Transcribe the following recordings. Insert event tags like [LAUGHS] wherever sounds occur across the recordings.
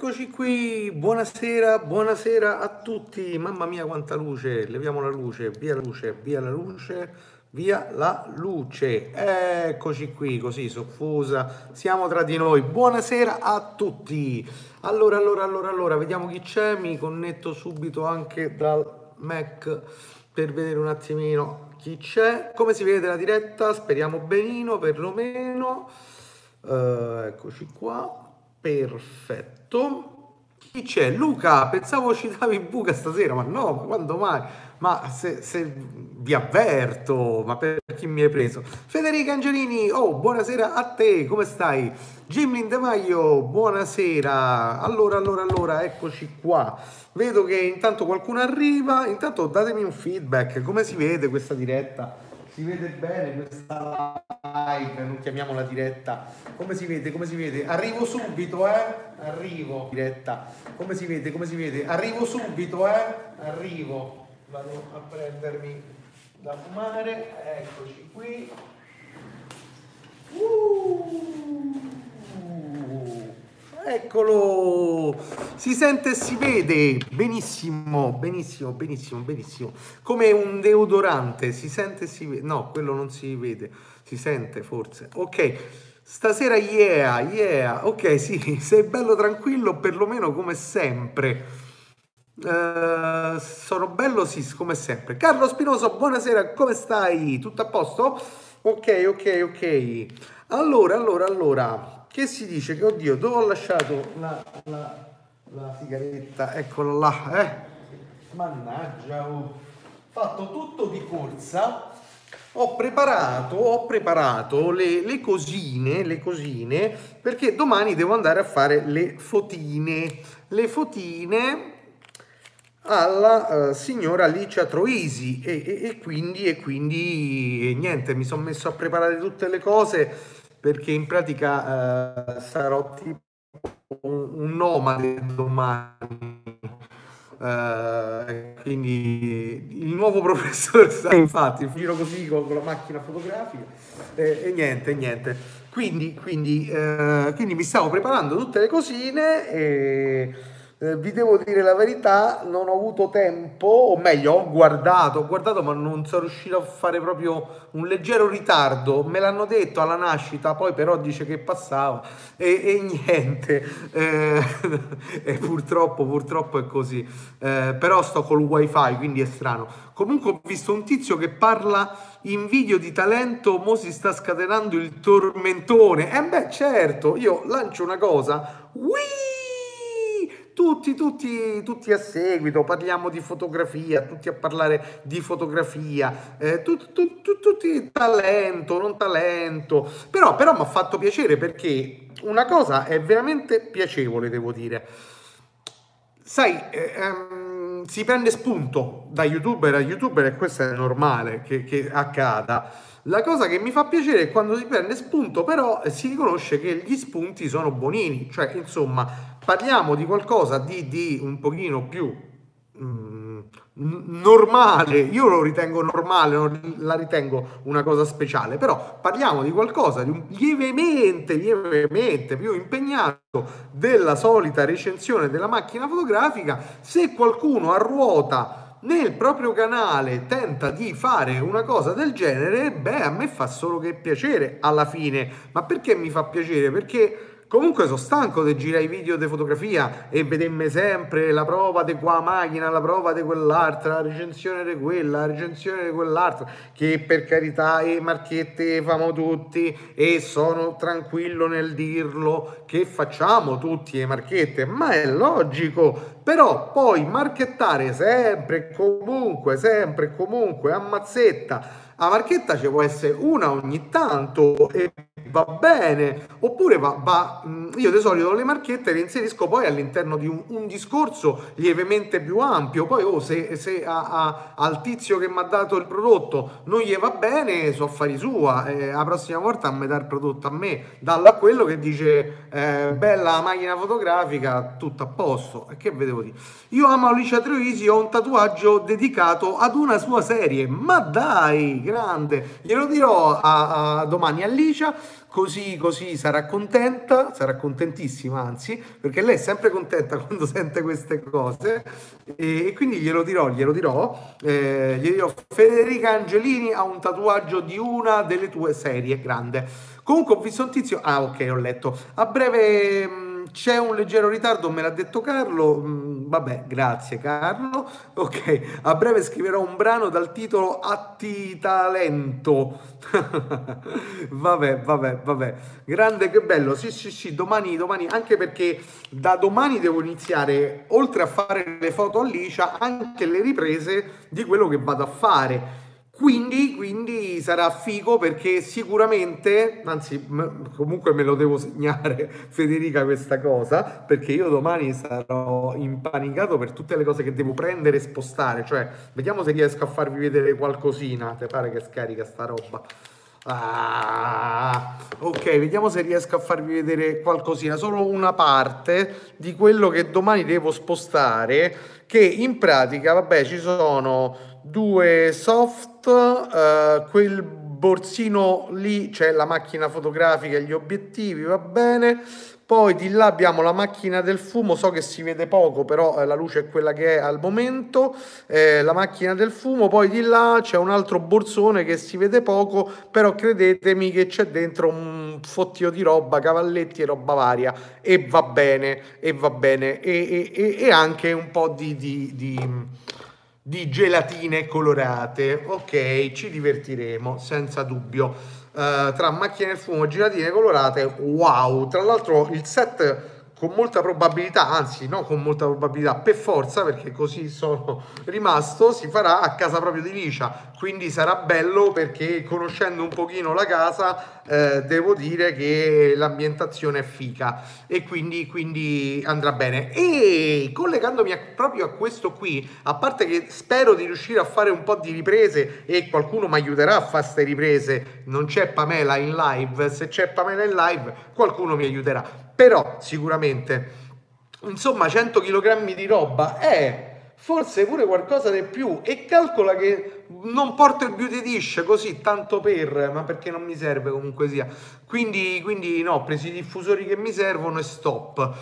Eccoci qui, buonasera, buonasera a tutti. Mamma mia quanta luce, leviamo la luce, via la luce, via la luce, via la luce. Eccoci qui, così soffusa, siamo tra di noi. Buonasera a tutti. Allora, allora, allora, allora, vediamo chi c'è. Mi connetto subito anche dal Mac per vedere un attimino chi c'è. Come si vede la diretta? Speriamo benino, perlomeno. Uh, eccoci qua perfetto. Chi c'è? Luca, pensavo ci davi buca stasera, ma no, quando mai? Ma se, se, vi avverto, ma per chi mi hai preso? Federica Angelini, oh, buonasera a te, come stai? Jimmy De Maio, buonasera. Allora, allora, allora, eccoci qua. Vedo che intanto qualcuno arriva, intanto datemi un feedback, come si vede questa diretta? Si vede bene questa live, non chiamiamola diretta. Come si vede? Come si vede? Arrivo subito, eh? Arrivo. Diretta. Come si vede? Come si vede? Arrivo subito, eh? Arrivo. Vado a prendermi da fumare. Eccoci qui. Uh. Eccolo, si sente e si vede benissimo, benissimo, benissimo, benissimo. Come un deodorante, si sente e si vede. No, quello non si vede, si sente forse. Ok, stasera yeah, yeah. Ok, sì, [LAUGHS] sei bello tranquillo, perlomeno come sempre. Uh, sono bello, sì, come sempre. Carlo Spinoso, buonasera, come stai? Tutto a posto? Ok, ok, ok. Allora, allora, allora, che si dice che oddio dove ho lasciato la, la, la sigaretta? Eccola là eh? Mannaggia ho fatto tutto di corsa. Ho preparato, ho preparato le, le, cosine, le cosine perché domani devo andare a fare le fotine. Le fotine alla uh, signora Alicia Troisi. E, e, e, quindi, e quindi niente mi sono messo a preparare tutte le cose perché in pratica eh, sarò tipo un, un nomade domani. Uh, quindi il nuovo [LAUGHS] professore sta infatti giro così con, con la macchina fotografica e, e niente, niente. Quindi, quindi, uh, quindi mi stavo preparando tutte le cosine e eh, vi devo dire la verità, non ho avuto tempo, o meglio, ho guardato, ho guardato, ma non sono riuscito a fare proprio un leggero ritardo. Me l'hanno detto alla nascita, poi però dice che passava e, e niente. Eh, [LAUGHS] e purtroppo, purtroppo è così. Eh, però sto col wifi, quindi è strano. Comunque ho visto un tizio che parla in video di talento, mo si sta scatenando il tormentone. E eh beh, certo, io lancio una cosa. Whee! Tutti, tutti, tutti a seguito, parliamo di fotografia, tutti a parlare di fotografia, eh, tu, tu, tu, tutti talento, non talento, però, però mi ha fatto piacere perché una cosa è veramente piacevole, devo dire. Sai, eh, ehm, si prende spunto da youtuber a youtuber e questo è normale che, che accada. La cosa che mi fa piacere è quando si prende spunto, però si riconosce che gli spunti sono bonini, cioè insomma parliamo di qualcosa di, di un pochino più mm, normale, io lo ritengo normale, non la ritengo una cosa speciale, però parliamo di qualcosa di un, lievemente, lievemente più impegnato della solita recensione della macchina fotografica. Se qualcuno a ruota nel proprio canale tenta di fare una cosa del genere, beh, a me fa solo che piacere alla fine. Ma perché mi fa piacere? Perché Comunque sono stanco di girare i video di fotografia e vedermi sempre la prova di qua macchina, la prova di quell'altra, la recensione di quella, la recensione di quell'altra, che per carità i marchetti famo tutti e sono tranquillo nel dirlo che facciamo tutti le marchette, ma è logico, però poi marchettare sempre e comunque, sempre e comunque a mazzetta a marchetta ci può essere una ogni tanto e va bene, oppure va, va, mm, io di solito le marchette le inserisco poi all'interno di un, un discorso lievemente più ampio, poi oh, se, se a, a, al tizio che mi ha dato il prodotto non gli va bene, so affari sua, eh, la prossima volta mi dà il prodotto a me, dallo a quello che dice eh, bella macchina fotografica, tutto a posto, e che vedevo dire? Io amo Alicia Troisi, ho un tatuaggio dedicato ad una sua serie, ma dai, grande, glielo dirò a, a domani a Alicia così, così sarà contenta, sarà contentissima anzi, perché lei è sempre contenta [LAUGHS] quando sente queste cose e, e quindi glielo dirò, glielo dirò, eh, glielo dirò, Federica Angelini ha un tatuaggio di una delle tue serie, grande. Comunque ho visto un tizio, ah ok ho letto, a breve mm, c'è un leggero ritardo, me l'ha detto Carlo. Mm, vabbè, grazie Carlo. Ok, a breve scriverò un brano dal titolo Atti Talento. [LAUGHS] vabbè, vabbè, vabbè. Grande, che bello. Sì, sì, sì, domani, domani, anche perché da domani devo iniziare, oltre a fare le foto a Licia, anche le riprese di quello che vado a fare quindi, quindi, sarà figo perché sicuramente, anzi comunque me lo devo segnare [LAUGHS] Federica questa cosa, perché io domani sarò impanicato per tutte le cose che devo prendere e spostare, cioè vediamo se riesco a farvi vedere qualcosina, te pare che scarica sta roba. Ah, ok, vediamo se riesco a farvi vedere qualcosina, solo una parte di quello che domani devo spostare, che in pratica, vabbè, ci sono due soft, eh, quel borsino lì c'è la macchina fotografica e gli obiettivi, va bene. Poi di là abbiamo la macchina del fumo, so che si vede poco, però eh, la luce è quella che è al momento. Eh, la macchina del fumo, poi di là c'è un altro borsone che si vede poco, però credetemi che c'è dentro un fottio di roba, cavalletti e roba varia. E va bene, e va bene. E, e, e anche un po' di, di, di di gelatine colorate. Ok, ci divertiremo senza dubbio. Uh, tra macchine del fumo e gelatine colorate, wow! Tra l'altro il set con molta probabilità, anzi no con molta probabilità, per forza, perché così sono [LAUGHS] rimasto, si farà a casa proprio di Licia, quindi sarà bello perché conoscendo un pochino la casa eh, devo dire che l'ambientazione è fica e quindi, quindi andrà bene. E collegandomi a, proprio a questo qui, a parte che spero di riuscire a fare un po' di riprese e qualcuno mi aiuterà a fare queste riprese, non c'è Pamela in live, se c'è Pamela in live qualcuno mi aiuterà però sicuramente, insomma, 100 kg di roba è forse pure qualcosa di più e calcola che non porto il beauty dish così tanto per, ma perché non mi serve comunque sia. Quindi, quindi no, ho preso i diffusori che mi servono e stop.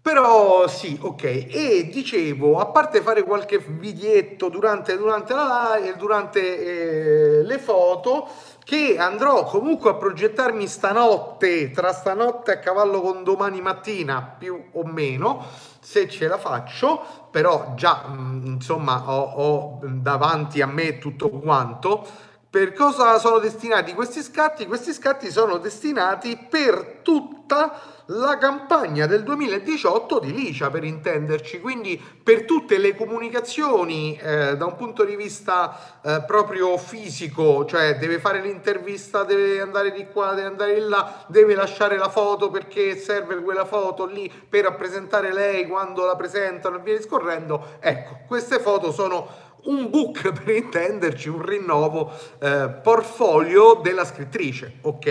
Però sì, ok. E dicevo, a parte fare qualche videetto durante, durante la durante eh, le foto, che andrò comunque a progettarmi stanotte, tra stanotte a cavallo con domani mattina, più o meno, se ce la faccio, però già mm, insomma ho, ho davanti a me tutto quanto. Per cosa sono destinati questi scatti? Questi scatti sono destinati per tutta la campagna del 2018 di Licia per intenderci, quindi per tutte le comunicazioni eh, da un punto di vista eh, proprio fisico, cioè deve fare l'intervista, deve andare di qua, deve andare di là, deve lasciare la foto perché serve quella foto lì per rappresentare lei quando la presentano e via discorrendo. Ecco, queste foto sono un book [LAUGHS] per intenderci, un rinnovo eh, portfolio della scrittrice, ok?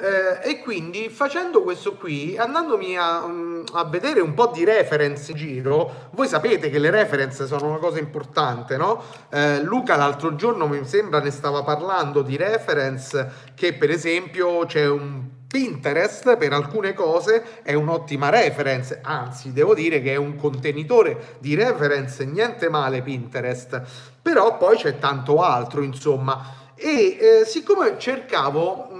Eh, e quindi facendo questo qui, andandomi a, mm, a, vedere un po' di reference in giro, voi sapete che le reference sono una cosa importante, no? Eh, Luca l'altro giorno mi sembra ne stava parlando di reference che per esempio c'è un Pinterest per alcune cose è un'ottima reference, anzi devo dire che è un contenitore di reference, niente male Pinterest, però poi c'è tanto altro insomma. E eh, siccome cercavo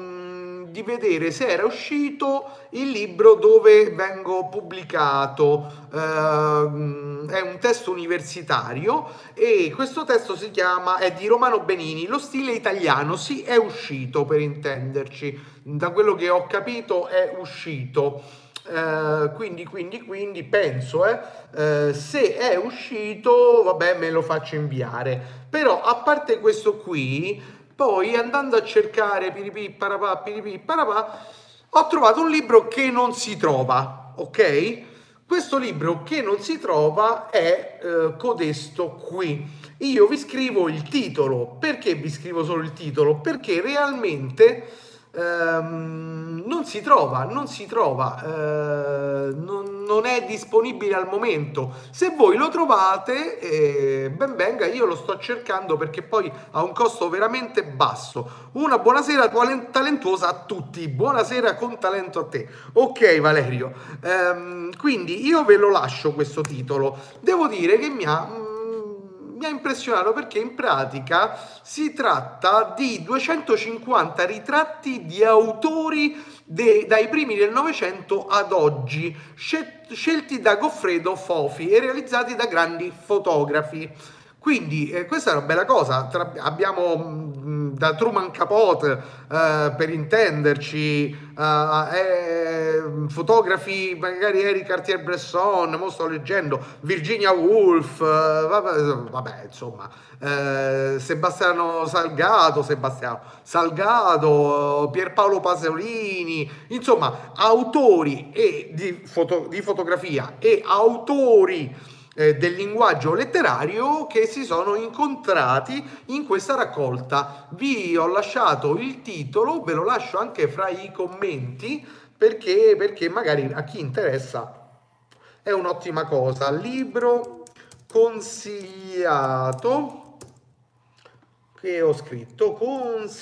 di vedere se era uscito il libro dove vengo pubblicato. Eh, è un testo universitario e questo testo si chiama, è di Romano Benini, lo stile italiano, sì è uscito per intenderci, da quello che ho capito è uscito. Uh, quindi, quindi, quindi penso, eh, uh, se è uscito, vabbè, me lo faccio inviare. Però a parte questo qui, poi andando a cercare piripì, parapà, piripì, parapà, ho trovato un libro che non si trova, ok? Questo libro che non si trova è eh, codesto qui. Io vi scrivo il titolo. Perché vi scrivo solo il titolo? Perché realmente ehm, non si trova, non si trova, eh, non, non, è disponibile al momento. Se voi lo trovate, eh, ben venga, io lo sto cercando perché poi ha un costo veramente basso. Una buonasera talentuosa a tutti, buonasera con talento a te. Ok Valerio, ehm, quindi io ve lo lascio questo titolo. Devo dire che mi ha mi ha impressionato perché in pratica si tratta di 250 ritratti di autori de, dai primi del Novecento ad oggi, scelti da Goffredo Fofi e realizzati da grandi fotografi. Quindi eh, questa è una bella cosa, Tra, abbiamo mh, mm, da Truman Capote eh, per intenderci, eh, eh, fotografi magari Eric Cartier-Bresson, mo sto leggendo, Virginia Woolf, eh, vabbè, vabbè, insomma, eh, Sebastiano Salgato, Sebastiano Salgato, Pierpaolo Pasolini, insomma autori e di, foto, di fotografia e autori eh, del linguaggio letterario che si sono incontrati in questa raccolta. Vi ho lasciato il titolo, ve lo lascio anche fra i commenti perché, perché magari a chi interessa è un'ottima cosa. Libro consigliato che ho scritto consigliato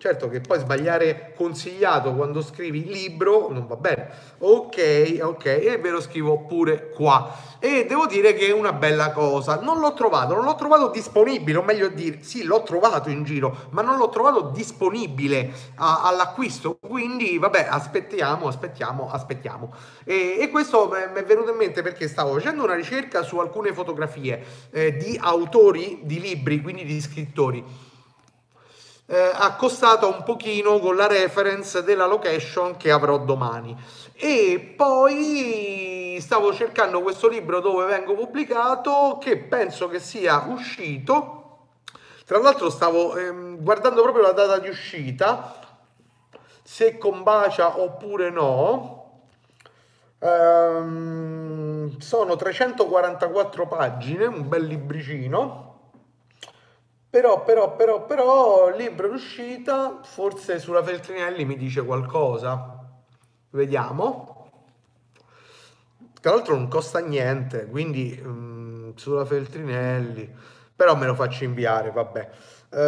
Certo che poi sbagliare consigliato quando scrivi libro non va bene. Ok, ok, e ve lo scrivo pure qua. E devo dire che è una bella cosa. Non l'ho trovato, non l'ho trovato disponibile, o meglio dire, sì, l'ho trovato in giro, ma non l'ho trovato disponibile a, all'acquisto. Quindi, vabbè, aspettiamo, aspettiamo, aspettiamo. E, e questo mi è venuto in mente perché stavo facendo una ricerca su alcune fotografie eh, di autori di libri, quindi di scrittori eh, accostata un pochino con la reference della location che avrò domani. E poi stavo cercando questo libro dove vengo pubblicato che penso che sia uscito. Tra l'altro stavo ehm, guardando proprio la data di uscita, se combacia oppure no. Ehm, sono 344 pagine, un bel libricino però, però, però, però, libro d'uscita, forse sulla Feltrinelli mi dice qualcosa. Vediamo. Tra l'altro non costa niente, quindi um, sulla Feltrinelli, però me lo faccio inviare, vabbè. Uh,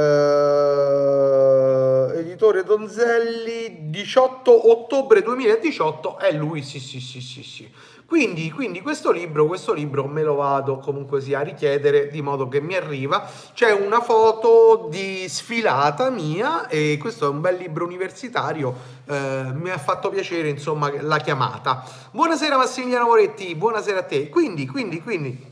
editore Donzelli, 18 ottobre 2018, è lui, sì, sì, sì, sì, sì. Quindi, quindi questo, libro, questo libro me lo vado comunque sia a richiedere di modo che mi arriva. C'è una foto di sfilata mia e questo è un bel libro universitario. Eh, mi ha fatto piacere insomma la chiamata. Buonasera Massimiliano Moretti, buonasera a te. Quindi, quindi, quindi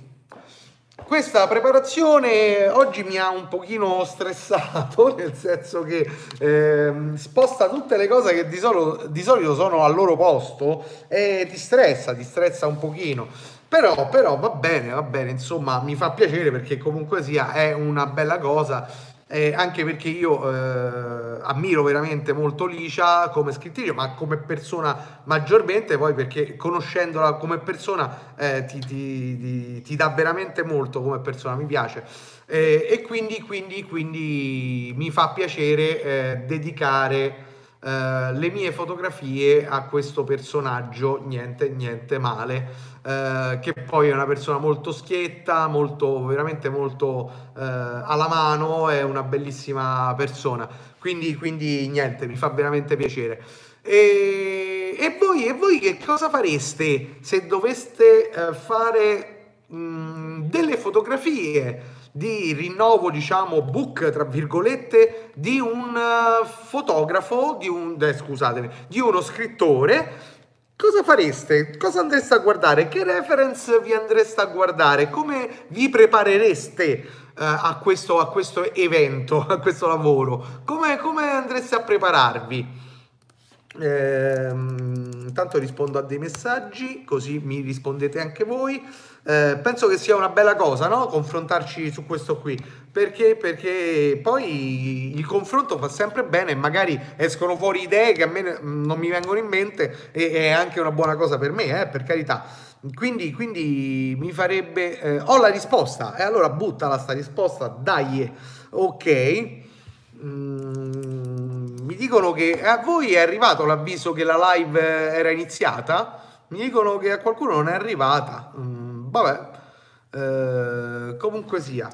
questa preparazione oggi mi ha un pochino stressato, [LAUGHS] nel senso che eh, sposta tutte le cose che di solito, di solito, sono al loro posto e ti stressa, ti stressa un pochino. Però, però va bene, va bene, insomma mi fa piacere perché comunque sia è una bella cosa eh, anche perché io eh, ammiro veramente molto Licia come scrittrice, ma come persona maggiormente, poi perché conoscendola come persona eh, ti, ti, ti, ti, dà veramente molto come persona, mi piace. Eh, e quindi, quindi, quindi mi fa piacere eh, dedicare eh, le mie fotografie a questo personaggio, niente, niente male. Eh, che poi è una persona molto schietta, molto, veramente molto eh, alla mano, è una bellissima persona. Quindi, quindi niente, mi fa veramente piacere. E, e, voi, e voi che cosa fareste se doveste eh, fare mh, delle fotografie? Di rinnovo, diciamo, book, tra virgolette, di un uh, fotografo, di un, eh, scusatemi, di uno scrittore Cosa fareste? Cosa andreste a guardare? Che reference vi andreste a guardare? Come vi preparereste uh, a, questo, a, questo, evento, [LAUGHS] a questo lavoro? Come, come andreste a prepararvi? Ehm, intanto rispondo a dei messaggi, così mi rispondete anche voi. Eh, penso che sia una bella cosa, no? Confrontarci su questo qui. Perché? Perché poi il confronto fa sempre bene magari escono fuori idee che a me non mi vengono in mente e è anche una buona cosa per me, eh, per carità. Quindi, quindi mi farebbe... Eh, ho la risposta e allora buttala sta risposta, dai, ok. Mm dicono che a voi è arrivato l'avviso che la live era iniziata. Mi dicono che a qualcuno non è arrivata. Mm, vabbè, eh, comunque sia.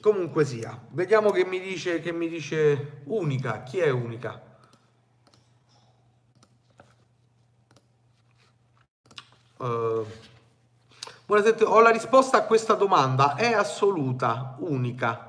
Comunque sia. Vediamo che mi dice, che mi dice unica. Chi è unica? Uh, buonasera, ho la risposta a questa domanda. È assoluta, unica.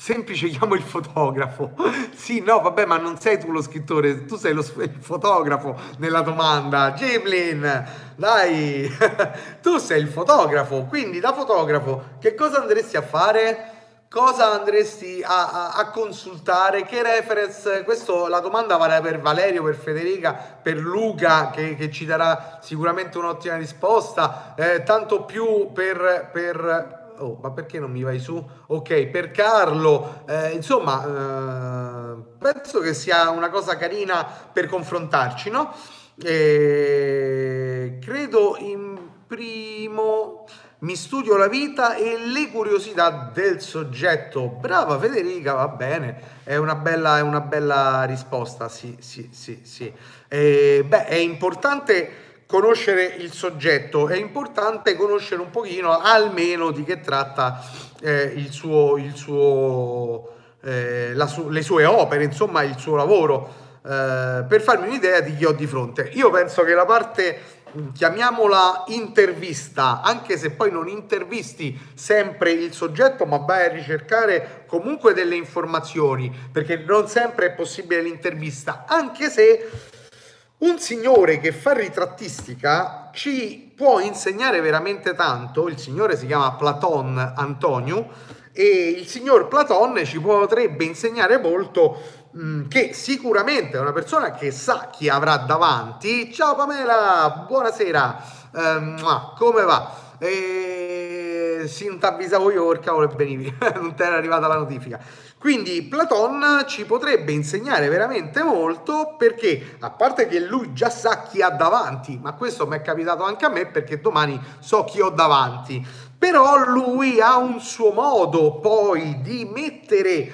Semplice, chiamo il fotografo. [LAUGHS] sì, no, vabbè, ma non sei tu lo scrittore, tu sei lo, il fotografo nella domanda. Gemlin, dai, [LAUGHS] tu sei il fotografo, quindi da fotografo che cosa andresti a fare? Cosa andresti a, a, a consultare? Che reference? Questo, la domanda vale per Valerio, per Federica, per Luca, che, che ci darà sicuramente un'ottima risposta, eh, tanto più per, per oh, ma perché non mi vai su? Ok, per Carlo, eh, insomma, eh, penso che sia una cosa carina per confrontarci, no? E credo in primo mi studio la vita e le curiosità del soggetto. Brava Federica, va bene, è una bella, è una bella risposta, sì, sì, sì, sì. E, beh, è importante conoscere il soggetto, è importante conoscere un pochino almeno di che tratta eh, il suo, il suo, eh, su- le sue opere, insomma il suo lavoro, eh, per farmi un'idea di chi ho di fronte. Io penso che la parte, chiamiamola intervista, anche se poi non intervisti sempre il soggetto, ma vai a ricercare comunque delle informazioni, perché non sempre è possibile l'intervista, anche se un signore che fa ritrattistica ci può insegnare veramente tanto, il signore si chiama Platon Antonio e il signor Platon ci potrebbe insegnare molto mm, che sicuramente è una persona che sa chi avrà davanti. Ciao Pamela, buonasera, ehm, come va? E... Sì, [LAUGHS] non ti avvisavo io per cavolo venivi, non ti era arrivata la notifica. Quindi Platon ci potrebbe insegnare veramente molto perché, a parte che lui già sa chi ha davanti, ma questo mi è capitato anche a me perché domani so chi ho davanti, però lui ha un suo modo poi di mettere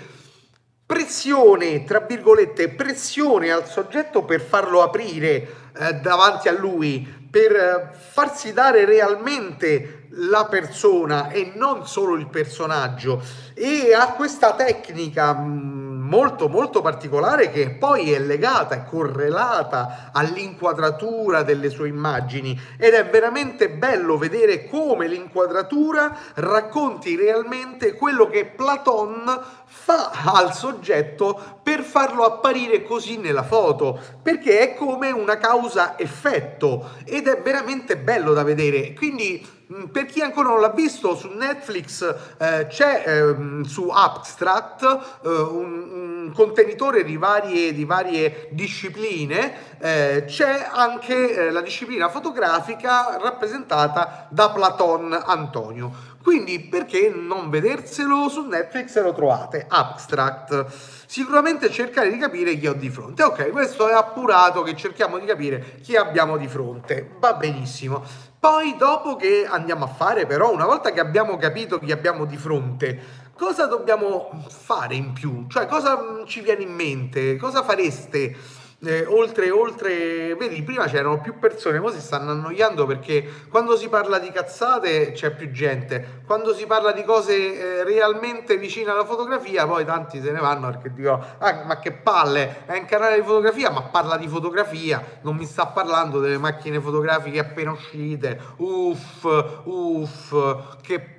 pressione, tra virgolette, pressione al soggetto per farlo aprire eh, davanti a lui, per eh, farsi dare realmente la persona e non solo il personaggio. E ha questa tecnica mm, molto molto particolare che poi è legata e correlata all'inquadratura delle sue immagini. Ed è veramente bello vedere come l'inquadratura racconti realmente quello che Platon fa al soggetto per farlo apparire così nella foto perché è come una causa effetto ed è veramente bello da vedere. Quindi per chi ancora non l'ha visto, su Netflix eh, c'è eh, su Abstract eh, un, un, contenitore di varie, di varie discipline, eh, c'è anche eh, la disciplina fotografica rappresentata da Platon Antonio. Quindi perché non vederselo su Netflix lo trovate? Abstract. Sicuramente cercare di capire chi ho di fronte. Ok, questo è appurato che cerchiamo di capire chi abbiamo di fronte. Va benissimo. Poi dopo che andiamo a fare però, una volta che abbiamo capito chi abbiamo di fronte, cosa dobbiamo fare in più? Cioè cosa ci viene in mente? Cosa fareste? Eh, oltre, oltre, vedi, prima c'erano più persone, ora si stanno annoiando perché quando si parla di cazzate c'è più gente, quando si parla di cose eh, realmente vicine alla fotografia, poi tanti se ne vanno perché dicono, ah, ma che palle, è un canale di fotografia, ma parla di fotografia, non mi sta parlando delle macchine fotografiche appena uscite, uff, uff, che palle,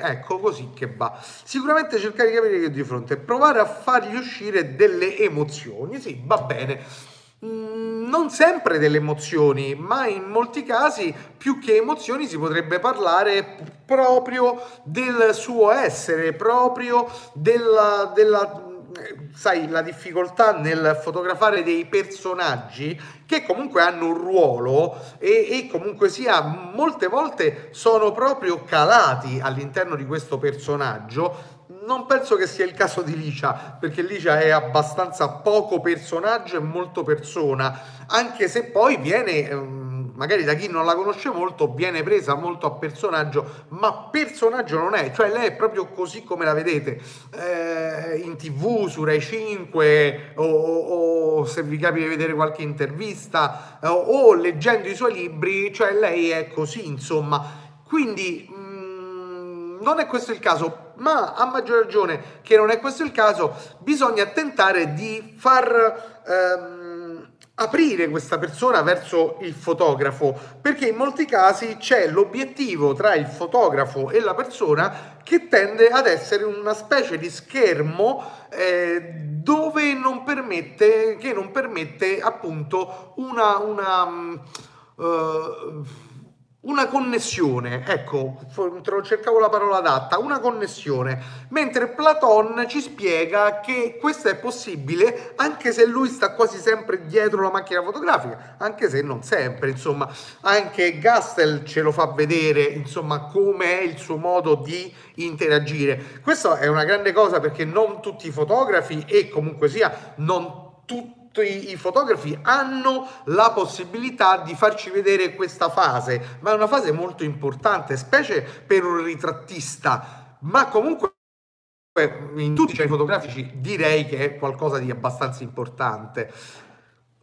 ecco così che va. Sicuramente cercare di capire che di fronte, provare a fargli uscire delle emozioni, sì, va bene. Mm, non sempre delle emozioni, ma in molti casi più che emozioni si potrebbe parlare proprio del suo essere, proprio della, della sai, la difficoltà nel fotografare dei personaggi che comunque hanno un ruolo e, e, comunque sia molte volte sono proprio calati all'interno di questo personaggio. Non penso che sia il caso di Licia, perché Licia è abbastanza poco personaggio e molto persona, anche se poi viene... Um, magari da chi non la conosce molto, viene presa molto a personaggio, ma personaggio non è, cioè lei è proprio così come la vedete eh, in tv, su Rai 5 o, o, o se vi capita di vedere qualche intervista o, o leggendo i suoi libri, cioè lei è così, insomma. Quindi mh, non è questo il caso, ma a maggior ragione che non è questo il caso, bisogna tentare di far... Ehm, aprire questa persona verso il fotografo, perché in molti casi c'è l'obiettivo tra il fotografo e la persona che tende ad essere una specie di schermo eh, dove non permette, che non permette appunto una, una uh, una connessione, ecco, cercavo la parola adatta, una connessione, mentre Platon ci spiega che questo è possibile anche se lui sta quasi sempre dietro la macchina fotografica, anche se non sempre, insomma, anche Gastel ce lo fa vedere, insomma, come è il suo modo di interagire. Questa è una grande cosa perché non tutti i fotografi e comunque sia non tutti i, i fotografi hanno la possibilità di farci vedere questa fase, ma è una fase molto importante, specie per un ritrattista, ma comunque in tutti i fotografici direi che è qualcosa di abbastanza importante.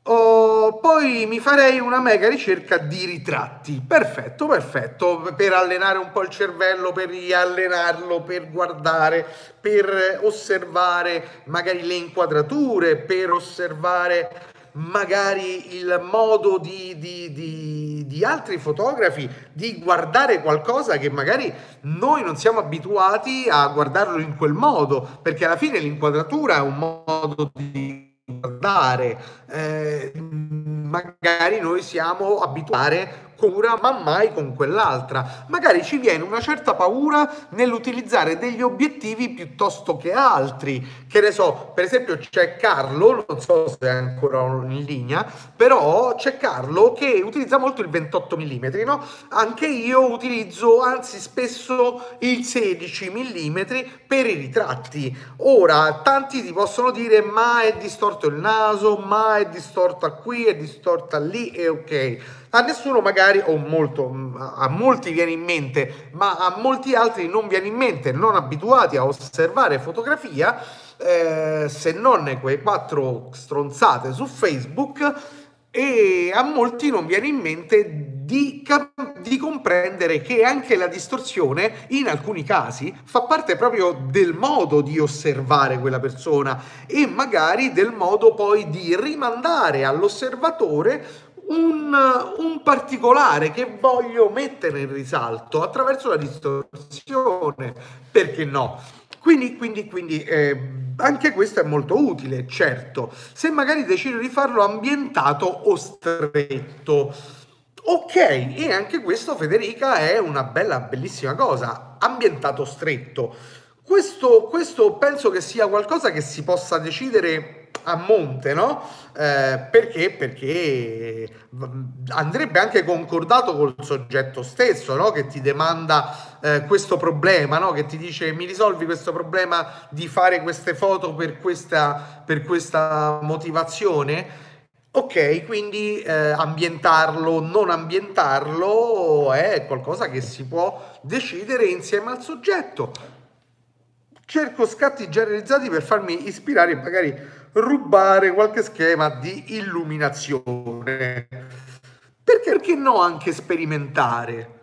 Oh, poi mi farei una mega ricerca di ritratti. Perfetto, perfetto. Per allenare un po' il cervello, per riallenarlo, per guardare, per osservare magari le inquadrature, per osservare magari il modo di, di, di, di, altri fotografi di guardare qualcosa che magari noi non siamo abituati a guardarlo in quel modo, perché alla fine l'inquadratura è un modo di guardare, eh, magari noi siamo abituati cura, ma mai con quell'altra. Magari ci viene una certa paura nell'utilizzare degli obiettivi piuttosto che altri. Che ne so, per esempio c'è Carlo, non so se è ancora in linea, però c'è Carlo che utilizza molto il 28 mm, no? Anche io utilizzo, anzi spesso il 16 mm per i ritratti. Ora, tanti ti possono dire ma è distorto il naso, ma è distorta qui, è distorta lì, e ok a nessuno magari, o molto, a molti viene in mente, ma a molti altri non viene in mente, non abituati a osservare fotografia, eh, se non quelle quattro stronzate su Facebook, e a molti non viene in mente di, cap- di, comprendere che anche la distorsione in alcuni casi fa parte proprio del modo di osservare quella persona e magari del modo poi di rimandare all'osservatore un, un, particolare che voglio mettere in risalto attraverso la distorsione, perché no? Quindi, quindi, quindi eh, anche questo è molto utile, certo, se magari decido di farlo ambientato o stretto. Ok, e anche questo Federica è una bella, bellissima cosa, ambientato stretto. Questo, questo penso che sia qualcosa che si possa decidere a monte, no? Eh, perché? Perché andrebbe anche concordato col soggetto stesso, no? Che ti demanda eh, questo problema, no? Che ti dice mi risolvi questo problema di fare queste foto per questa, per questa motivazione. Ok, quindi eh, ambientarlo, non ambientarlo è qualcosa che si può decidere insieme al soggetto. Cerco scatti già realizzati per farmi ispirare e magari rubare qualche schema di illuminazione. Perché, perché no anche sperimentare?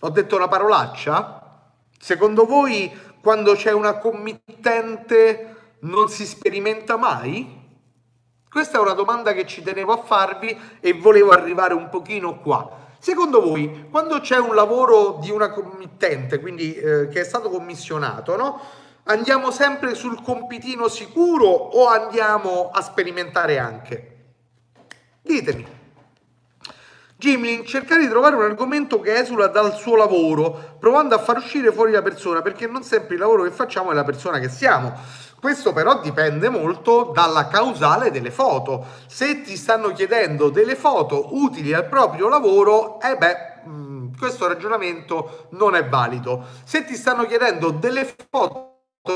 Ho detto una parolaccia? Secondo voi quando c'è una committente non si sperimenta mai? Questa è una domanda che ci tenevo a farvi e volevo arrivare un pochino qua. Secondo voi, quando c'è un lavoro di una committente, quindi eh, che è stato commissionato, no? Andiamo sempre sul compitino sicuro o andiamo a sperimentare anche? Ditemi. Gimlin, cercare di trovare un argomento che esula dal suo lavoro, provando a far uscire fuori la persona, perché non sempre il lavoro che facciamo è la persona che siamo. Questo però dipende molto dalla causale delle foto. Se ti stanno chiedendo delle foto utili al proprio lavoro, eh beh, mm, questo ragionamento non è valido. Se ti stanno chiedendo delle foto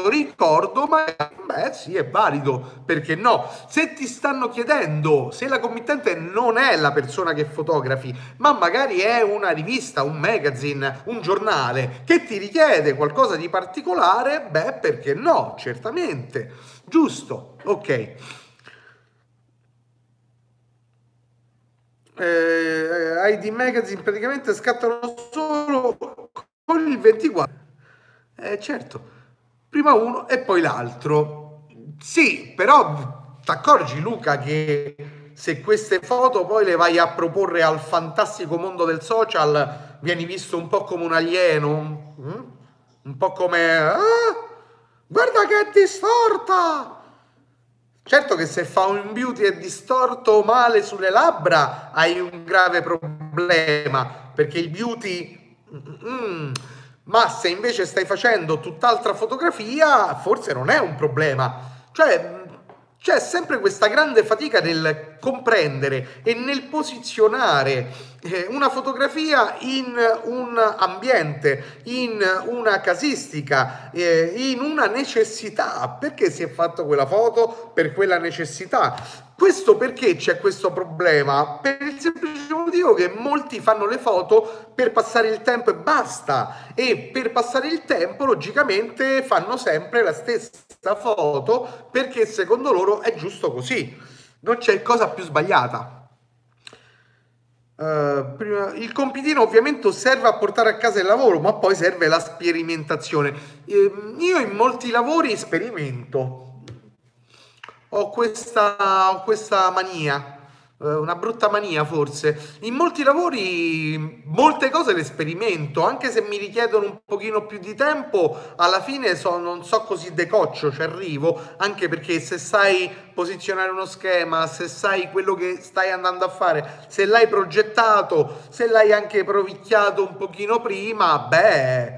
ricordo, ma beh sì, è valido, perché no? Se ti stanno chiedendo se la committente non è la persona che fotografi, ma magari è una rivista, un magazine, un giornale che ti richiede qualcosa di particolare, beh, perché no? Certamente. Giusto, ok. Eh, ID Magazine praticamente scattano solo con il 24. Eh, certo prima uno e poi l'altro. Sì, però ti accorgi Luca che se queste foto poi le vai a proporre al fantastico mondo del social, vieni visto un po' come un alieno, mm? un po' come... Ah, guarda che è distorta! Certo che se fa un beauty e distorto male sulle labbra hai un grave problema, perché il beauty... Mm, ma se invece stai facendo tutt'altra fotografia, forse non è un problema. Cioè, c'è sempre questa grande fatica nel comprendere e nel posizionare eh, una fotografia in un ambiente, in una casistica, eh, in una necessità. Perché si è fatto quella foto? Per quella necessità. Questo perché c'è questo problema? Per il semplice motivo che molti fanno le foto per passare il tempo e basta e per passare il tempo logicamente fanno sempre la stessa foto perché secondo loro è giusto così. Non c'è cosa più sbagliata. Uh, prima, il compitino ovviamente serve a portare a casa il lavoro, ma poi serve la sperimentazione. Uh, io in molti lavori sperimento, ho questa, ho questa mania, eh, una brutta mania forse. In molti lavori molte cose le sperimento, anche se mi richiedono un pochino più di tempo, alla fine so, non so così decoccio, ci arrivo, anche perché se sai posizionare uno schema, se sai quello che stai andando a fare, se l'hai progettato, se l'hai anche provicchiato un pochino prima, beh,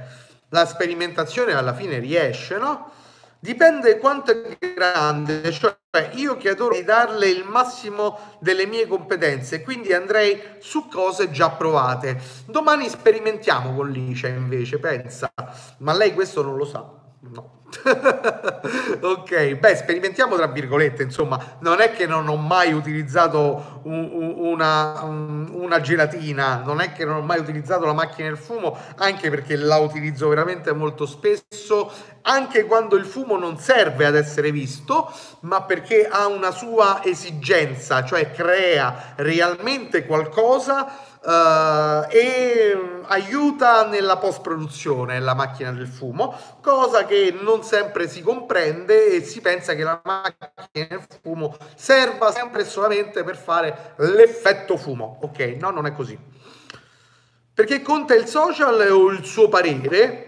la sperimentazione alla fine riesce, no? Dipende quanto è grande, cioè io che adoro di darle il massimo delle mie competenze, quindi andrei su cose già provate. Domani sperimentiamo con Licia invece, pensa, ma lei questo non lo sa. No. [LAUGHS] ok, beh, sperimentiamo tra virgolette, insomma, non è che non ho mai utilizzato un, un, una, un, una, gelatina, non è che non ho mai utilizzato la macchina del fumo, anche perché la utilizzo veramente molto spesso, anche quando il fumo non serve ad essere visto, ma perché ha una sua esigenza, cioè crea realmente qualcosa uh, e aiuta nella post produzione la macchina del fumo, cosa che non sempre si comprende e si pensa che la macchina del fumo serva sempre e solamente per fare l'effetto fumo. Ok, no, non è così. Perché conta il social o il suo parere?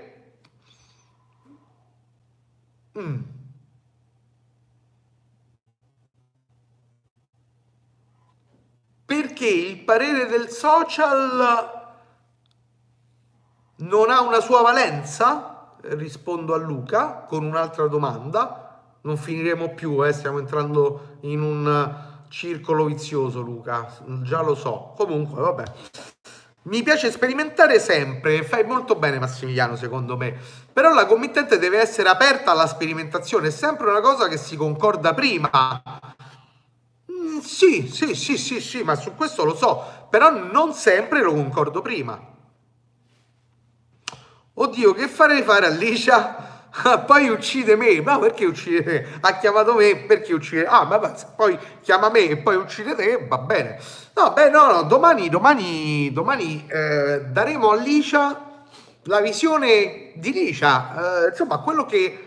Mm. Perché il parere del social non ha una sua valenza? Rispondo a Luca con un'altra domanda. Non finiremo più, eh? stiamo entrando in un circolo vizioso, Luca. Già lo so. Comunque, vabbè. Mi piace sperimentare sempre, fai molto bene Massimiliano secondo me, però la committente deve essere aperta alla sperimentazione, è sempre una cosa che si concorda prima, sì, sì, sì, sì, sì, ma su questo lo so, però non sempre lo concordo prima. Oddio, che farei fare a Licia? poi uccide me, ma perché uccide te? Ha chiamato me perché uccide? Ah, ma poi chiama me e poi uccide te, va bene. No, beh, no, no, domani, domani, domani eh, daremo a Licia la visione di Licia, eh, insomma, quello che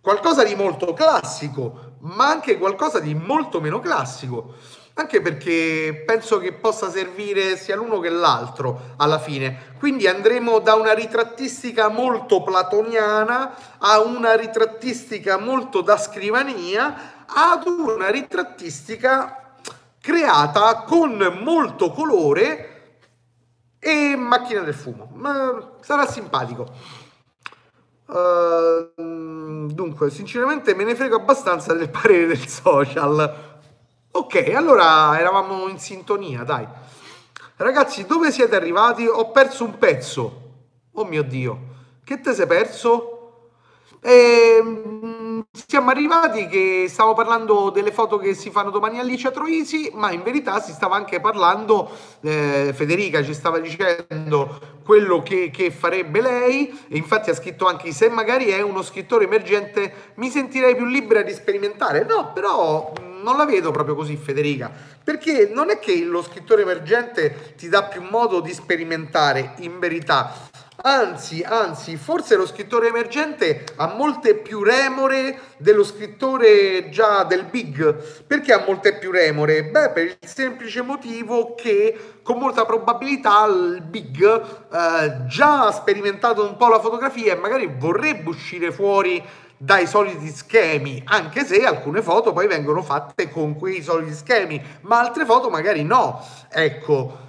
qualcosa di molto classico, ma anche qualcosa di molto meno classico. Anche perché penso che possa servire sia l'uno che l'altro alla fine. Quindi andremo da una ritrattistica molto platoniana a una ritrattistica molto da scrivania ad una ritrattistica creata con molto colore e macchina del fumo. Ma sarà simpatico. Uh, dunque, sinceramente me ne frego abbastanza del parere del social. Ok, allora eravamo in sintonia, dai. Ragazzi, dove siete arrivati? Ho perso un pezzo. Oh mio Dio, che te sei perso? E, mm, siamo arrivati che stavo parlando delle foto che si fanno domani a Licia Troisi, ma in verità si stava anche parlando, eh, Federica ci stava dicendo quello che, che, farebbe lei, e infatti ha scritto anche se magari è uno scrittore emergente mi sentirei più libera di sperimentare. No, però non la vedo proprio così Federica, perché non è che lo scrittore emergente ti dà più modo di sperimentare, in verità Anzi, anzi, forse lo scrittore emergente ha molte più remore dello scrittore già del big. Perché ha molte più remore? Beh, per il semplice motivo che con molta probabilità il big eh, già ha sperimentato un po' la fotografia e magari vorrebbe uscire fuori dai soliti schemi, anche se alcune foto poi vengono fatte con quei soliti schemi, ma altre foto magari no. Ecco,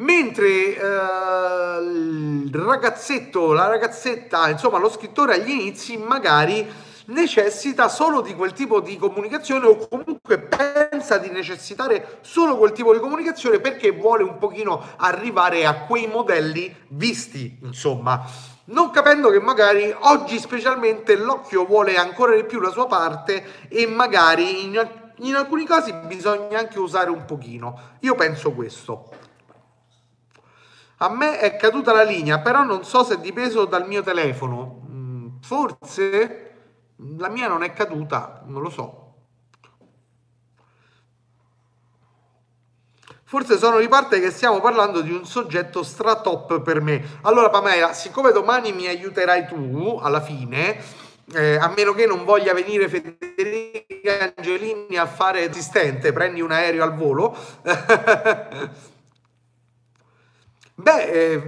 Mentre eh, il ragazzetto, la ragazzetta, insomma lo scrittore agli inizi magari necessita solo di quel tipo di comunicazione o comunque pensa di necessitare solo quel tipo di comunicazione perché vuole un pochino arrivare a quei modelli visti, insomma. Non capendo che magari oggi specialmente l'occhio vuole ancora di più la sua parte e magari in, in alcuni casi bisogna anche usare un pochino. Io penso questo. A me è caduta la linea, però non so se è dipeso dal mio telefono. Mm, forse la mia non è caduta, non lo so. Forse sono di parte che stiamo parlando di un soggetto stratop per me. Allora Pamela, siccome domani mi aiuterai tu alla fine, eh, a meno che non voglia venire Federica Angelini a fare assistente, prendi un aereo al volo. [LAUGHS] Beh, eh,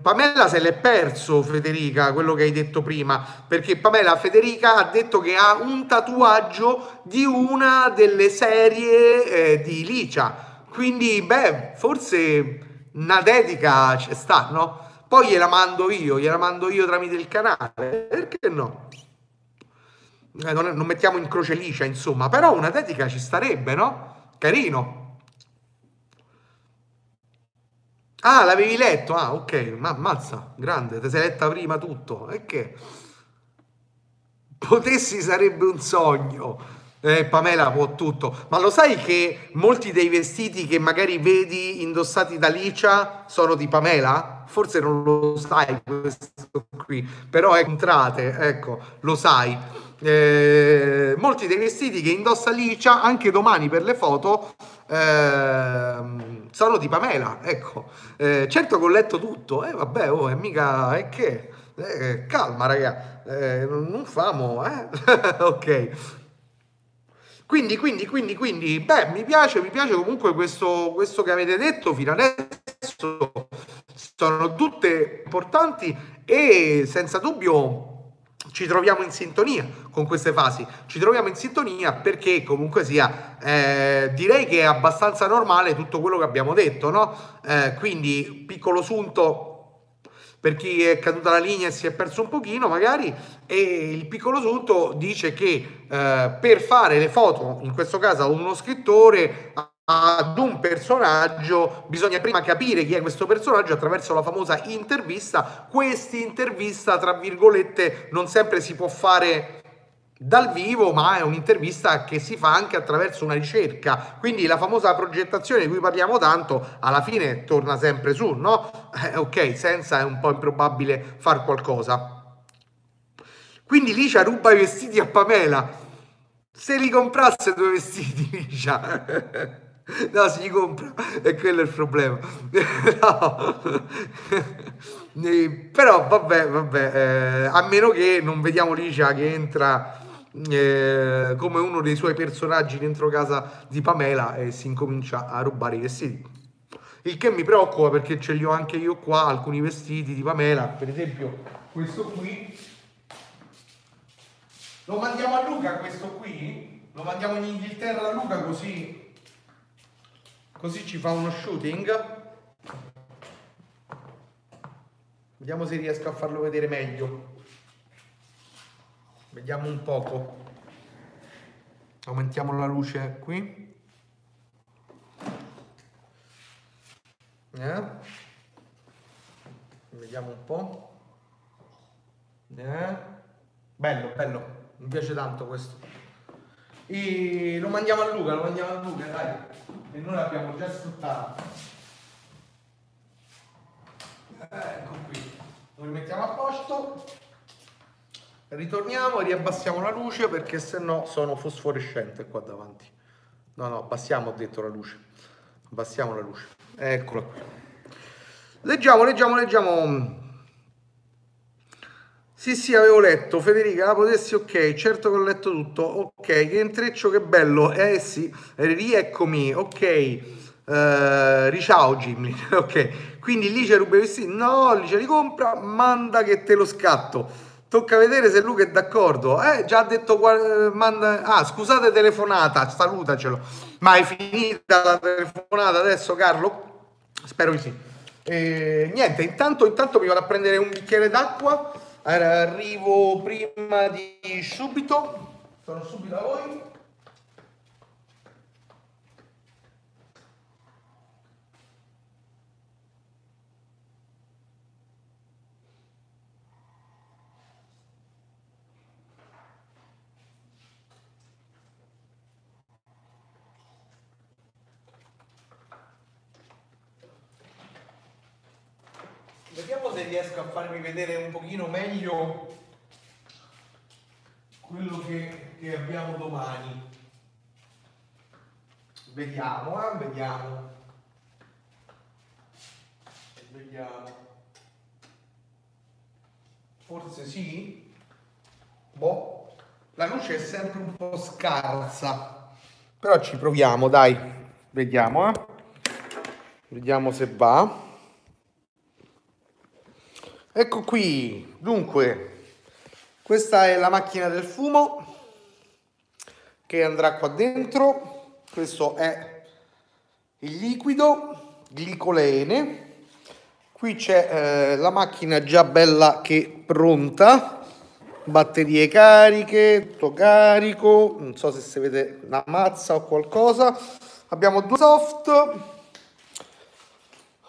Pamela se l'è perso Federica, quello che hai detto prima, perché Pamela Federica ha detto che ha un tatuaggio di una delle serie eh, di Licia. Quindi, beh, forse una dedica c'è sta, no? Poi gliela mando io, gliela mando io tramite il canale, perché no? Eh, non, non mettiamo in croce Licia, insomma, però una dedica ci starebbe, no? Carino. Ah, l'avevi letto? Ah, ok, ma ammazza, grande, ti sei letta prima tutto. E che? Potessi sarebbe un sogno. Eh, Pamela può tutto, ma lo sai che molti dei vestiti che magari vedi indossati da Licia sono di Pamela? Forse non lo sai questo qui, però è entrate, ecco, lo sai. Eh, molti dei vestiti che indossa Licia anche domani per le foto eh, sono di Pamela, ecco. Eh, certo che ho letto tutto, eh vabbè, oh, è mica, è che, eh, calma raga, eh, non famo, eh, [LAUGHS] ok. Quindi, quindi, quindi, quindi, beh, mi piace, mi piace comunque questo, questo che avete detto fino adesso, sono tutte importanti e senza dubbio ci troviamo in sintonia con queste fasi, ci troviamo in sintonia perché comunque sia, eh, direi che è abbastanza normale tutto quello che abbiamo detto, no? Eh, quindi piccolo sunto per chi è caduta la linea e si è perso un pochino magari e il piccolo sunto dice che eh, per fare le foto, in questo caso uno scrittore ad un personaggio, bisogna prima capire chi è questo personaggio attraverso la famosa intervista. Questa intervista, tra virgolette, non sempre si può fare dal vivo, ma è un'intervista che si fa anche attraverso una ricerca. Quindi la famosa progettazione di cui parliamo tanto, alla fine torna sempre su, no? Eh, ok, senza è un po' improbabile far qualcosa. Quindi Licia ruba i vestiti a Pamela. Se li comprasse due vestiti, [LAUGHS] Licia. [LAUGHS] No, si compra, e quello è il problema. [LAUGHS] no. Però vabbè, vabbè, eh, a meno che non vediamo Licia che entra eh, come uno dei suoi personaggi dentro casa di Pamela e si incomincia a rubare i vestiti. Il che mi preoccupa perché ce li ho anche io qua, alcuni vestiti di Pamela, per esempio questo qui. Lo mandiamo a Luca questo qui? Lo mandiamo in Inghilterra a Luca così così ci fa uno shooting vediamo se riesco a farlo vedere meglio vediamo un poco aumentiamo la luce qui eh? vediamo un po' eh? Bello, bello, mi piace tanto questo. E lo mandiamo a Luca, lo mandiamo a Luca, dai. E noi l'abbiamo già sfruttato. Ecco qui. Lo rimettiamo a posto. Ritorniamo, riabbassiamo la luce perché se no sono fosforescente qua davanti. No, no, abbassiamo, ho detto la luce. Abbassiamo la luce. Eccola qui. Leggiamo, leggiamo, leggiamo. Sì, sì, avevo letto. Federica, la potessi, ok, certo che ho letto tutto. Ok, che intreccio, che bello. Eh sì, rieccomi, ok. Uh, riciao Jimmy, [LAUGHS] ok. Quindi lì c'è ruba i vestiti? No, lì ce li compra, manda che te lo scatto. Tocca vedere se Luca è d'accordo. Eh, già ha detto, manda... ah, scusate telefonata, salutacelo. Ma è finita la telefonata adesso, Carlo? Spero di sì. E, niente, intanto, intanto mi vado a prendere un bicchiere d'acqua. Arrivo prima di subito. Sono subito a voi. Vediamo se riesco a farvi vedere un pochino meglio quello che, che abbiamo domani. Vediamo, eh? vediamo. Vediamo. Forse sì? Boh, la luce è sempre un po' scarsa. Però ci proviamo, dai. Vediamo, eh. Vediamo se va. Ecco qui, dunque, questa è la macchina del fumo che andrà qua dentro. Questo è il liquido, glicolene. Qui c'è eh, la macchina già bella che pronta, batterie cariche, tutto carico, non so se si vede una mazza o qualcosa. Abbiamo due soft,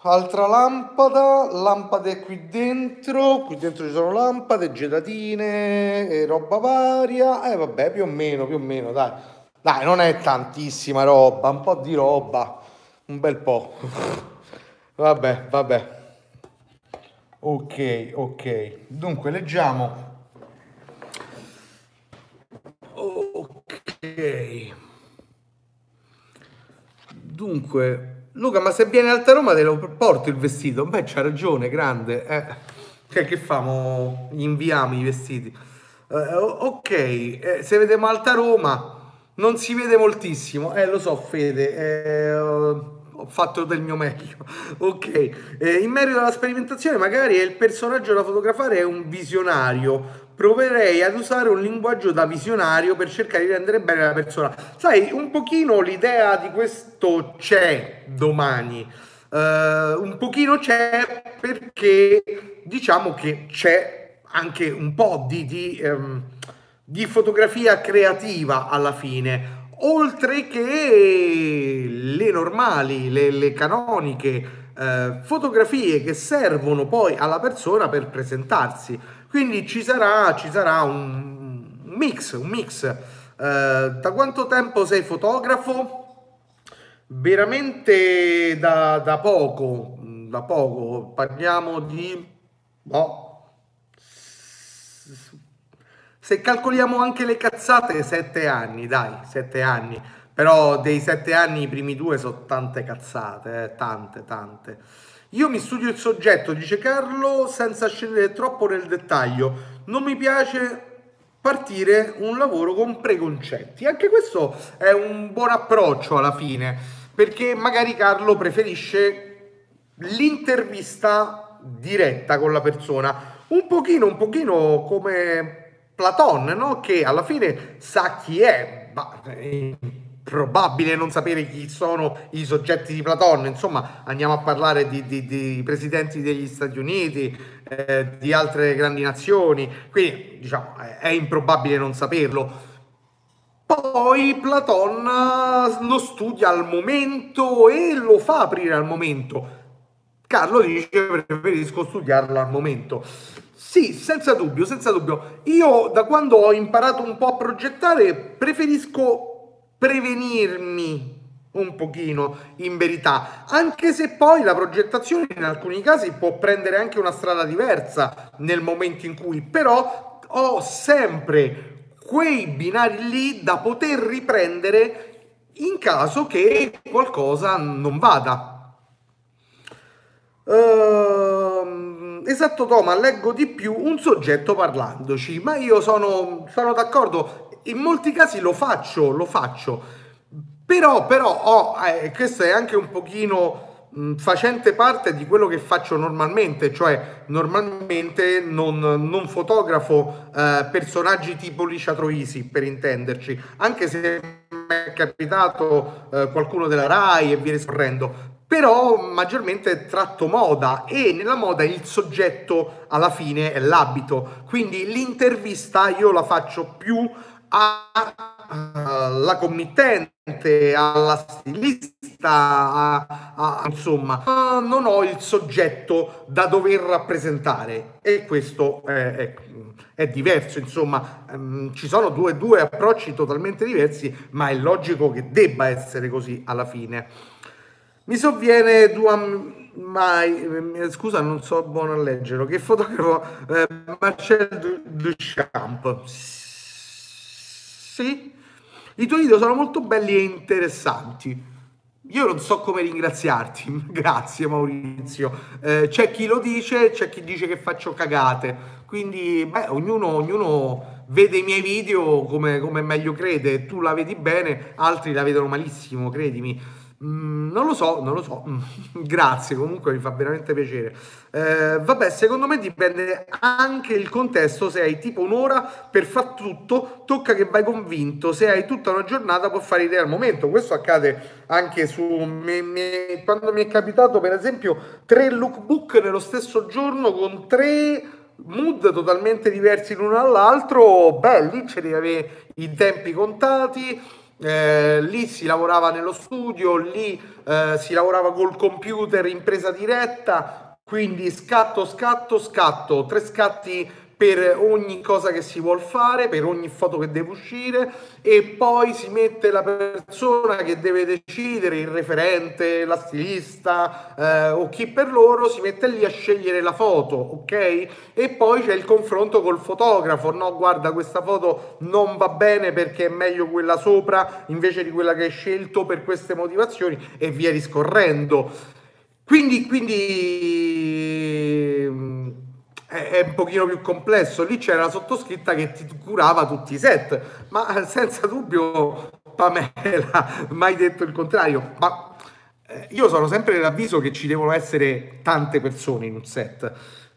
Altra lampada, lampade qui dentro, qui dentro ci sono lampade, gelatine e roba varia, eh, vabbè più o meno, più o meno, dai, dai non è tantissima roba, un po' di roba, un bel po', [LAUGHS] vabbè, vabbè, ok, ok, dunque leggiamo, ok, dunque Luca, ma se viene Alta Roma te lo porto il vestito? Beh, c'ha ragione, grande. Eh. Che, che famo? Inviamo i vestiti. Eh, ok, eh, se vediamo Alta Roma non si vede moltissimo. Eh, lo so, Fede. Eh, ho fatto del mio meglio. [LAUGHS] Ok, eh, in merito alla sperimentazione, magari il personaggio da fotografare è un visionario proverei ad usare un linguaggio da visionario per cercare di rendere bene la persona. Sai, un pochino l'idea di questo c'è domani. Uh, un pochino c'è perché diciamo che c'è anche un po' di, di, um, di fotografia creativa alla fine, oltre che le normali, le, le canoniche uh, fotografie che servono poi alla persona per presentarsi. Quindi ci sarà, ci sarà un, mix, un mix. Eh, da quanto tempo sei fotografo? Veramente da, da poco, da poco, parliamo di... Boh, se calcoliamo anche le cazzate, sette anni, dai, sette anni. Però dei sette anni i primi due sono tante cazzate, eh, tante, tante. Io mi studio il soggetto, dice Carlo, senza scendere troppo nel dettaglio. Non mi piace partire un lavoro con preconcetti. Anche questo è un buon approccio alla fine, perché magari Carlo preferisce l'intervista diretta con la persona, un pochino, un pochino come Platon, no? Che alla fine sa chi è, ma eh, probabile non sapere chi sono i soggetti di Platone, insomma andiamo a parlare di, di, di presidenti degli Stati Uniti, eh, di altre grandi nazioni, quindi diciamo è improbabile non saperlo. Poi Platone lo studia al momento e lo fa aprire al momento Carlo dice preferisco studiarla al momento. Sì, senza dubbio, senza dubbio. Io da quando ho imparato un po' a progettare preferisco prevenirmi un pochino in verità, anche se poi la progettazione in alcuni casi può prendere anche una strada diversa nel momento in cui, però ho sempre quei binari lì da poter riprendere in caso che qualcosa non vada. Uh, esatto Toma, leggo di più un soggetto parlandoci, ma io sono, sono d'accordo, in molti casi lo faccio, lo faccio, però, però oh, eh, questo è anche un pochino mh, facente parte di quello che faccio normalmente, cioè normalmente non, non fotografo eh, personaggi tipo Licia Troisi, per intenderci, anche se mi è capitato eh, qualcuno della RAI e viene scorrendo, però maggiormente tratto moda e nella moda il soggetto alla fine è l'abito, quindi l'intervista io la faccio più alla committente, alla stilista, a, a, insomma, non ho il soggetto da dover rappresentare e questo è, è, è diverso, insomma, um, ci sono due, due approcci totalmente diversi, ma è logico che debba essere così alla fine. Mi sovviene Duan Mai, eh, scusa non so buono a leggere, che fotografo eh, Marcel Duchamp. Sì, i tuoi video sono molto belli e interessanti. Io non so come ringraziarti, [LAUGHS] grazie Maurizio. Eh, c'è chi lo dice, c'è chi dice che faccio cagate, quindi beh, ognuno, ognuno vede i miei video come, come meglio crede, tu la vedi bene, altri la vedono malissimo, credimi. Mm, non lo so, non lo so. Mm, [LAUGHS] grazie, comunque mi fa veramente piacere. Eh, vabbè, secondo me dipende anche il contesto. Se hai tipo un'ora per far tutto, tocca che vai convinto. Se hai tutta una giornata, può fare idea al momento. Questo accade anche su me, me, quando mi è capitato, per esempio, tre lookbook nello stesso giorno con tre mood totalmente diversi l'uno dall'altro. Beh, lì ce devi avere i tempi contati eh, lì si lavorava nello studio, lì eh, si lavorava col computer in presa diretta, quindi scatto, scatto, scatto, tre scatti per ogni cosa che si vuole fare, per ogni foto che deve uscire e poi si mette la persona che deve decidere, il referente, la stilista eh, o chi per loro, si mette lì a scegliere la foto, ok? E poi c'è il confronto col fotografo, no guarda questa foto non va bene perché è meglio quella sopra invece di quella che hai scelto per queste motivazioni e via discorrendo. Quindi, quindi è, un pochino più complesso. Lì c'era la sottoscritta che ti curava tutti i set, ma senza dubbio Pamela, [LAUGHS] mai detto il contrario. Ma eh, io sono sempre dell'avviso che ci devono essere tante persone in un set.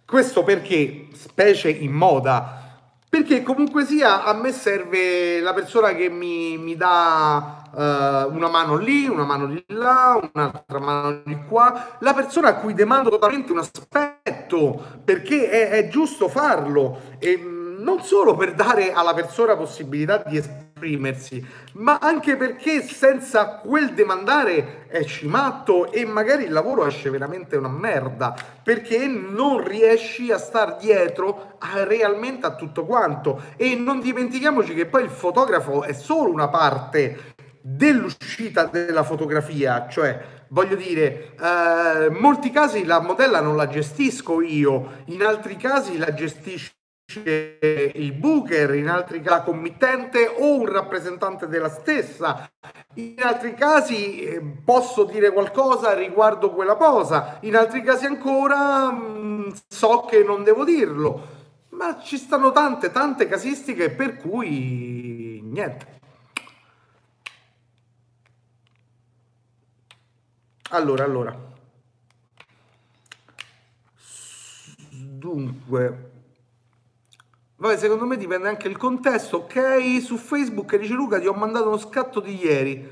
Questo perché, specie in moda, perché comunque sia a me serve la persona che mi, mi dà uh, una mano lì, una mano di là, un'altra mano di qua, la persona a cui demando totalmente un aspetto, perché è, è giusto farlo, e mm, non solo per dare alla persona possibilità di esprimersi, ma anche perché senza quel demandare esci matto e magari il lavoro esce veramente una merda, perché non riesci a star dietro a, realmente a tutto quanto. E non dimentichiamoci che poi il fotografo è solo una parte dell'uscita della fotografia, cioè voglio dire, eh, in molti casi la modella non la gestisco io, in altri casi la gestisce il booker, in altri casi la committente o un rappresentante della stessa, in altri casi eh, posso dire qualcosa riguardo quella cosa, in altri casi ancora mh, mm, so che non devo dirlo, ma ci stanno tante, tante casistiche per cui niente. Allora, allora. Dunque, vabbè, secondo me dipende anche il contesto. Ok, su Facebook dice Luca, ti ho mandato uno scatto di ieri.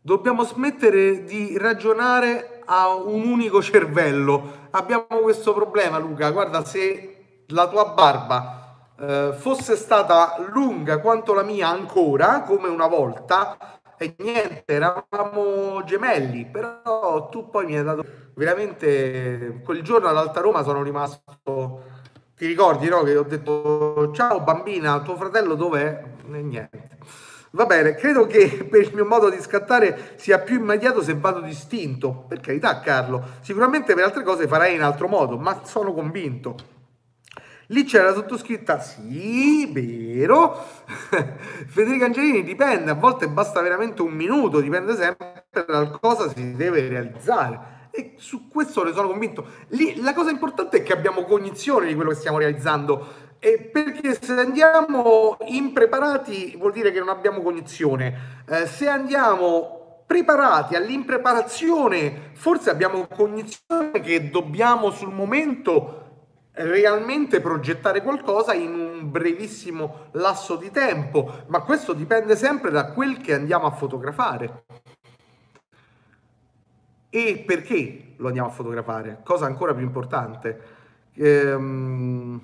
Dobbiamo smettere di ragionare a un unico cervello. Abbiamo questo problema, Luca. Guarda, se la tua barba eh, fosse stata lunga quanto la mia ancora, come una volta, e niente, eravamo gemelli, però tu poi mi hai dato veramente quel giorno ad Alta Roma sono rimasto ti ricordi no? che ho detto ciao bambina, tuo fratello dov'è? E niente. Va bene, credo che [LAUGHS] per il mio modo di scattare sia più immediato se vado distinto. Per carità, Carlo, sicuramente per altre cose farai in altro modo, ma sono convinto. Lì c'era sottoscritta, sì, vero. [LAUGHS] Federica Angelini dipende, a volte basta veramente un minuto, dipende sempre da cosa si deve realizzare. E su questo ne sono convinto. Lì, la cosa importante è che abbiamo cognizione di quello che stiamo realizzando. E perché se andiamo impreparati vuol dire che non abbiamo cognizione. Eh, se andiamo preparati all'impreparazione, forse abbiamo cognizione che dobbiamo sul momento realmente progettare qualcosa in un brevissimo lasso di tempo, ma questo dipende sempre da quel che andiamo a fotografare. E perché lo andiamo a fotografare? Cosa ancora più importante. Ehm,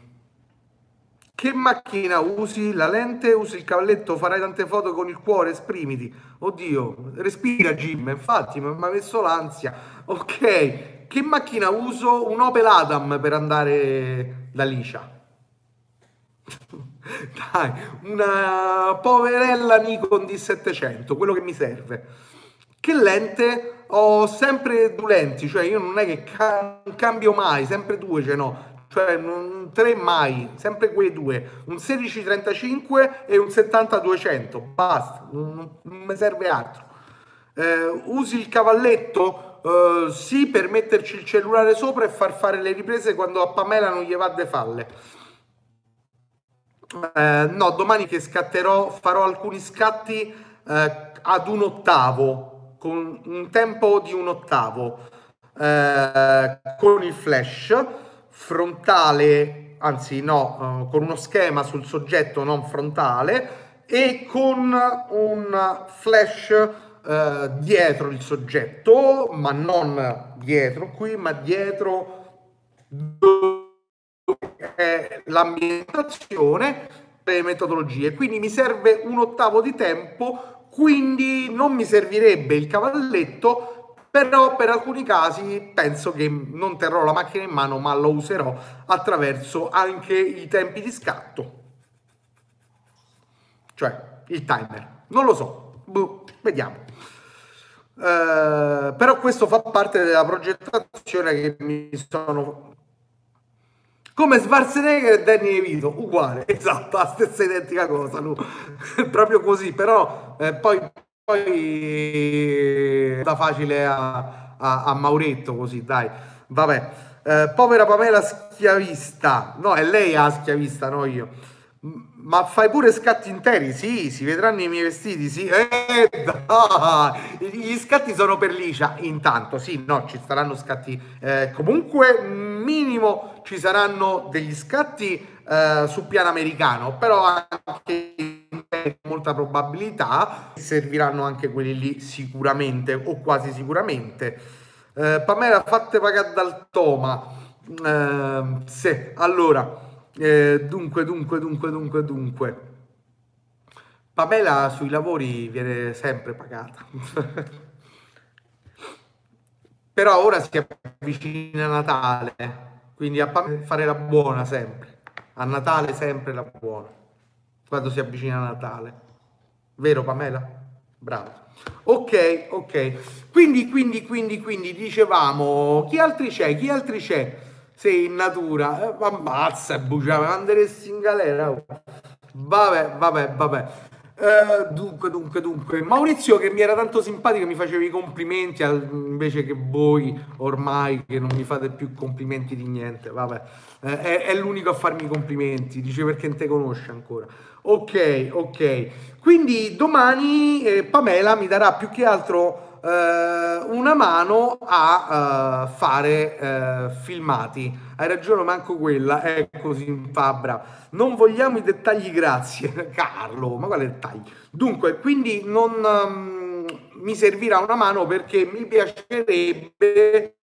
che macchina usi? La lente? Usi il cavalletto? Farai tante foto con il cuore? Esprimiti. Oddio, respira Jim, infatti mi ha messo l'ansia. Ok, che macchina uso? Un Opel Adam per andare da Licia. [LAUGHS] Dai, una poverella Nikon D700, quello che mi serve. Che lente? Ho sempre due lenti, cioè io non è che ca- cambio mai, sempre due ce n'ho. Cioè non, tre mai, sempre quei due, un 1635 e un 70-200, basta, non, non mi serve altro. Eh, usi il cavalletto? Uh, sì, per metterci il cellulare sopra e far fare le riprese quando a Pamela non gli va de falle. Uh, no, domani che scatterò, farò alcuni scatti uh, ad un ottavo, con un tempo di un ottavo, con il flash frontale, anzi no, con uno schema sul soggetto non frontale e con un flash eh, dietro il soggetto, ma non dietro qui, ma dietro l'ambientazione le metodologie. Quindi mi serve un ottavo di tempo, quindi non mi servirebbe il cavalletto, però per alcuni casi penso che non terrò la macchina in mano, ma lo userò attraverso anche i tempi di scatto. Cioè il timer. Non lo so. Buh, vediamo. Eh, però questo fa parte della progettazione che mi sono come Schwarzenegger e Danny Evito, uguale, [LAUGHS] esatto, la stessa identica cosa, lui. [LAUGHS] proprio così, però eh, poi, poi da facile a, a, a, Mauretto così, dai, vabbè. Eh, povera Pamela schiavista, no, è lei a schiavista, no io. Ma fai pure scatti interi? Sì, si vedranno i miei vestiti, sì. Eh, dai. Gli scatti sono per Licia, intanto, sì, no, ci saranno scatti. Eh, comunque, minimo, ci saranno degli scatti eh, su piano americano, però anche molta probabilità serviranno anche quelli lì sicuramente o quasi sicuramente. Eh, Pamela, fatte pagare dal Toma. Eh, sì, allora eh, dunque, dunque, dunque, dunque, dunque. Pamela sui lavori viene sempre pagata. [LAUGHS] Però ora si avvicina Natale, quindi a fare la buona sempre. A Natale sempre la buona. Quando si avvicina Natale. Vero Pamela? Bravo. Ok, ok. Quindi, quindi, quindi, quindi dicevamo, chi altri c'è? Chi altri c'è? Sei in natura, eh, ammazza, buciava, manderesti in galera. Vabbè, vabbè, vabbè. Uh, dunque, dunque, dunque, Maurizio che mi era tanto simpatico mi facevi i complimenti al, invece che voi ormai che non mi fate più complimenti di niente, vabbè, uh, è, è, l'unico a farmi i complimenti, dice perché non te conosce ancora. Ok, ok, quindi domani eh, Pamela mi darà più che altro eh, una mano a uh, fare uh, filmati. Hai ragione, manco quella è così in fabbra. Non vogliamo i dettagli, grazie. [LAUGHS] Carlo, ma quale dettagli? Dunque, quindi non um, mi servirà una mano perché mi piacerebbe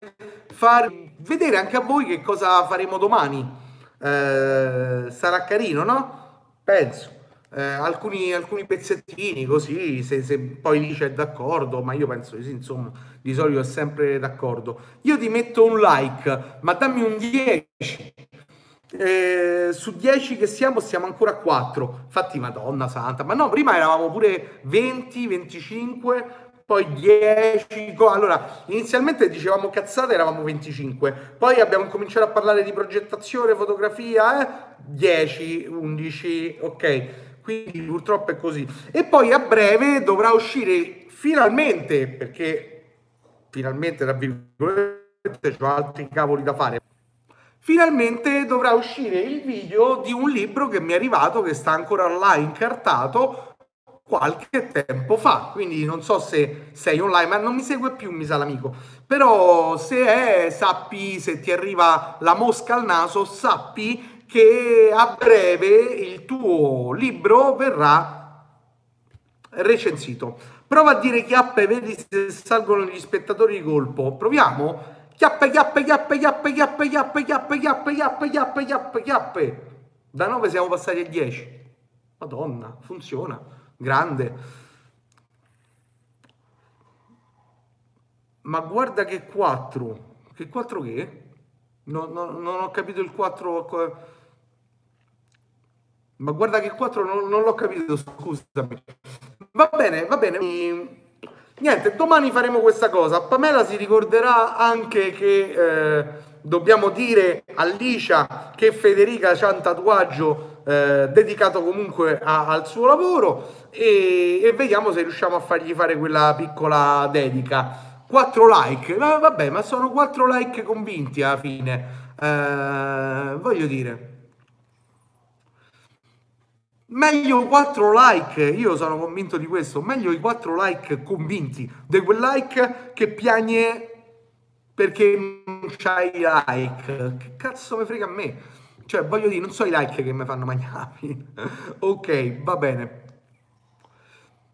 far vedere anche a voi che cosa faremo domani. sarà carino, no? Penso. Eh, alcuni, alcuni, pezzettini così, se, se poi lì c'è d'accordo, ma io penso di sì, insomma, di solito è sempre d'accordo. Io ti metto un like, ma dammi un 10. Eh, su 10 che siamo, siamo ancora a 4. Infatti, Madonna Santa, ma no, prima eravamo pure 20, 25, poi 10. Allora, inizialmente dicevamo cazzate, eravamo 25. Poi abbiamo cominciato a parlare di progettazione, fotografia, eh? 10, 11, ok. Quindi purtroppo è così. E poi a breve dovrà uscire finalmente, perché finalmente, tra virgolette, ho altri cavoli da fare. Finalmente dovrà uscire il video di un libro che mi è arrivato, che sta ancora là incartato qualche tempo fa. Quindi non so se sei online, ma non mi segue più, mi sa l'amico. Però se è, sappi, se ti arriva la mosca al naso, sappi che a breve il tuo libro verrà recensito. Prova a dire chiappe, vedi se salgono gli spettatori di colpo. Proviamo? Chiappe, chiappe, chiappe, chiappe, chiappe, chiappe, chiappe, chiappe, chiappe, chiappe, chiappe, chiappe. Da 9 siamo passati a 10. Madonna, funziona. Grande. Ma guarda che 4. Che 4 che? No, no, non ho capito il 4. Ma guarda che 4 non, non l'ho capito, scusami. Va bene, va bene. Niente, domani faremo questa cosa. Pamela si ricorderà anche che eh, dobbiamo dire a Licia che Federica ha un tatuaggio eh, dedicato comunque a, al suo lavoro e, e, vediamo se riusciamo a fargli fare quella piccola dedica. 4 like, ma vabbè, ma sono 4 like convinti alla fine. Eh, voglio dire. Meglio 4 like, io sono convinto di questo, meglio i 4 like convinti di quel like che piagne perché non c'hai like. Che cazzo mi frega a me? Cioè, voglio dire, non so i like che mi fanno mangiare. [LAUGHS] ok, va bene.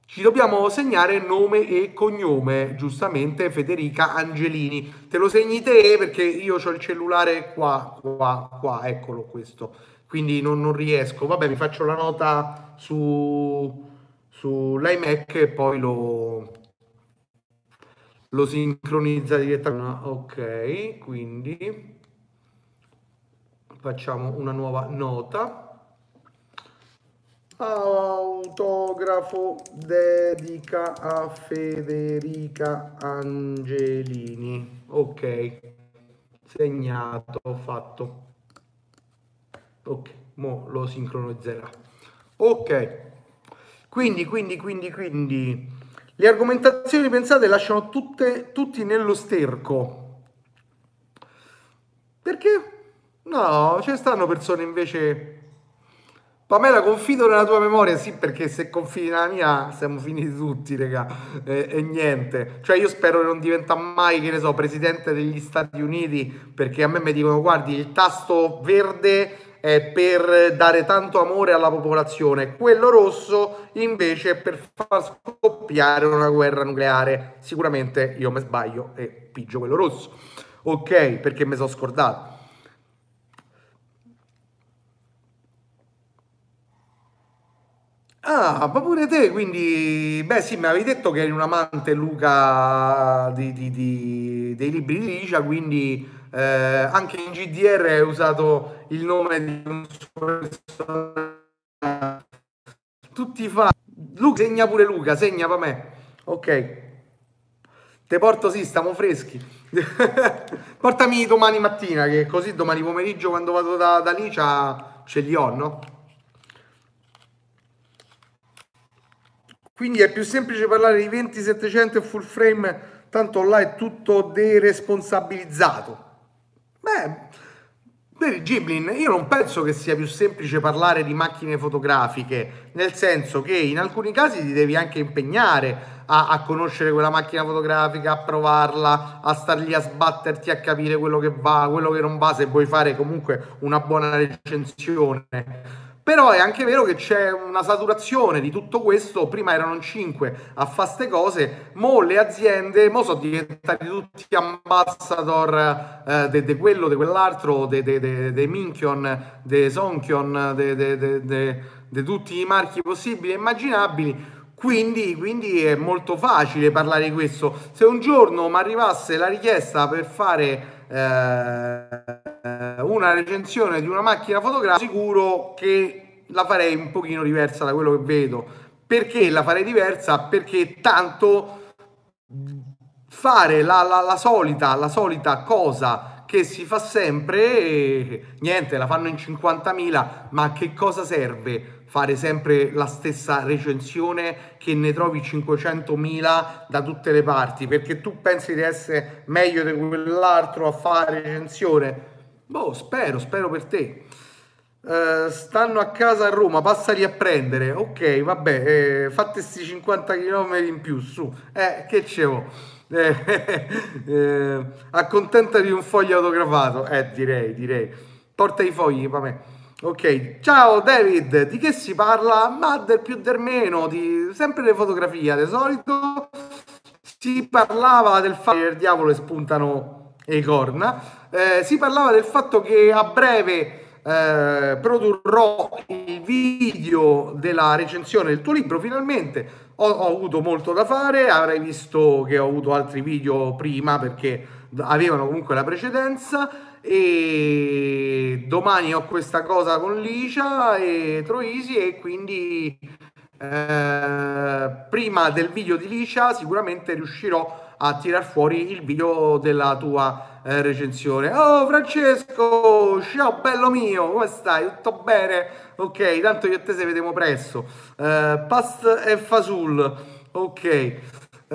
Ci dobbiamo segnare nome e cognome, giustamente Federica Angelini. Te lo segni te perché io ho il cellulare qua, qua, qua, eccolo questo quindi non, non riesco. Vabbè, mi faccio la nota su, sull'iMac e poi lo, lo sincronizza direttamente. Ok, quindi facciamo una nuova nota. Autografo dedica a Federica Angelini. Ok, segnato, fatto. Ok, mo lo sincronizzerà. Ok, quindi, quindi, quindi, quindi, le argomentazioni pensate lasciano tutte, tutti nello sterco. Perché? No, ci stanno persone invece... Pamela, confido nella tua memoria, sì, perché se confidi nella mia siamo finiti tutti, raga, e, e, niente. Cioè io spero che non diventa mai, che ne so, presidente degli Stati Uniti, perché a me mi dicono, guardi, il tasto verde è per dare tanto amore alla popolazione, quello rosso invece è per far scoppiare una guerra nucleare. Sicuramente io mi sbaglio e pigio quello rosso. Ok, perché mi sono scordato. Ah, ma pure te, quindi, beh sì, mi avevi detto che eri un amante Luca di, di, di, dei libri di Licia, quindi eh, anche in GDR hai usato il nome di un. Tutti fa. Luca, segna pure Luca, segna per me. Ok. Te porto sì, stiamo freschi. [LAUGHS] Portami domani mattina, che così domani pomeriggio quando vado da, da lì ce li ho, no? Quindi è più semplice parlare di 2700 e full frame, tanto là è tutto deresponsabilizzato. Beh, Giblin, io non penso che sia più semplice parlare di macchine fotografiche, nel senso che in alcuni casi ti devi anche impegnare a, a conoscere quella macchina fotografica, a provarla, a star lì a sbatterti, a capire quello che va, quello che non va, se vuoi fare comunque una buona recensione però è anche vero che c'è una saturazione di tutto questo. Prima erano 5 a fare queste cose, mo le aziende mo sono diventati tutti ambassador eh, di quello, di quell'altro, di Minchion, di Sonkion, di tutti i marchi possibili e immaginabili. Quindi, quindi, è molto facile parlare di questo. Se un giorno mi arrivasse la richiesta per fare eh, una recensione di una macchina fotografica, sicuro che la farei un pochino diversa da quello che vedo. Perché la farei diversa? Perché tanto fare la, la, la solita, la solita cosa che si fa sempre, niente, la fanno in 50.000, ma che cosa serve? fare sempre la stessa recensione che ne trovi 500.000 da tutte le parti perché tu pensi di essere meglio di quell'altro a fare recensione boh spero spero per te. Uh, stanno a casa a Roma passali a prendere. Ok vabbè eh, fate questi 50 km in più su. Eh che c'evo [LAUGHS] eh, eh, accontentati di un foglio autografato eh direi direi. Porta i fogli vabbè Ok, ciao David, di che si parla? Ma del più del meno, di sempre le fotografie, di solito si parlava del fatto che il diavolo spuntano le corna, eh, si parlava del fatto che a breve eh, produrrò il video della recensione del tuo libro, finalmente ho, ho avuto molto da fare, avrai visto che ho avuto altri video prima perché avevano comunque la precedenza. E domani ho questa cosa con Licia e Troisi e quindi eh, prima del video di Licia sicuramente riuscirò a tirar fuori il video della tua eh, recensione. Oh Francesco, ciao bello mio, come stai? Tutto bene? Ok, tanto io e te se vediamo presto. Eh, past e fasul, ok. Uh,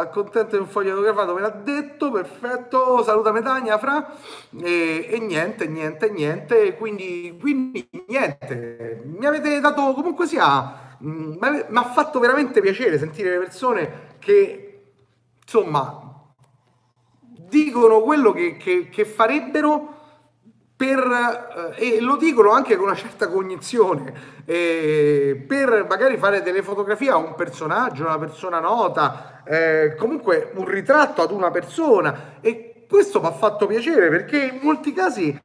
accontento di un foglio autografato, me l'ha detto, perfetto, salutami Tania, Fra, e, e, niente, niente, niente, quindi, quindi niente, mi avete dato comunque sia, mm, mi ha fatto veramente piacere sentire le persone che, insomma, dicono quello che, che, che farebbero per, eh, e lo dicono anche con una certa cognizione, eh, per magari fare delle fotografie a un personaggio, una persona nota, eh, comunque un ritratto ad una persona. E questo mi ha fatto piacere perché in molti casi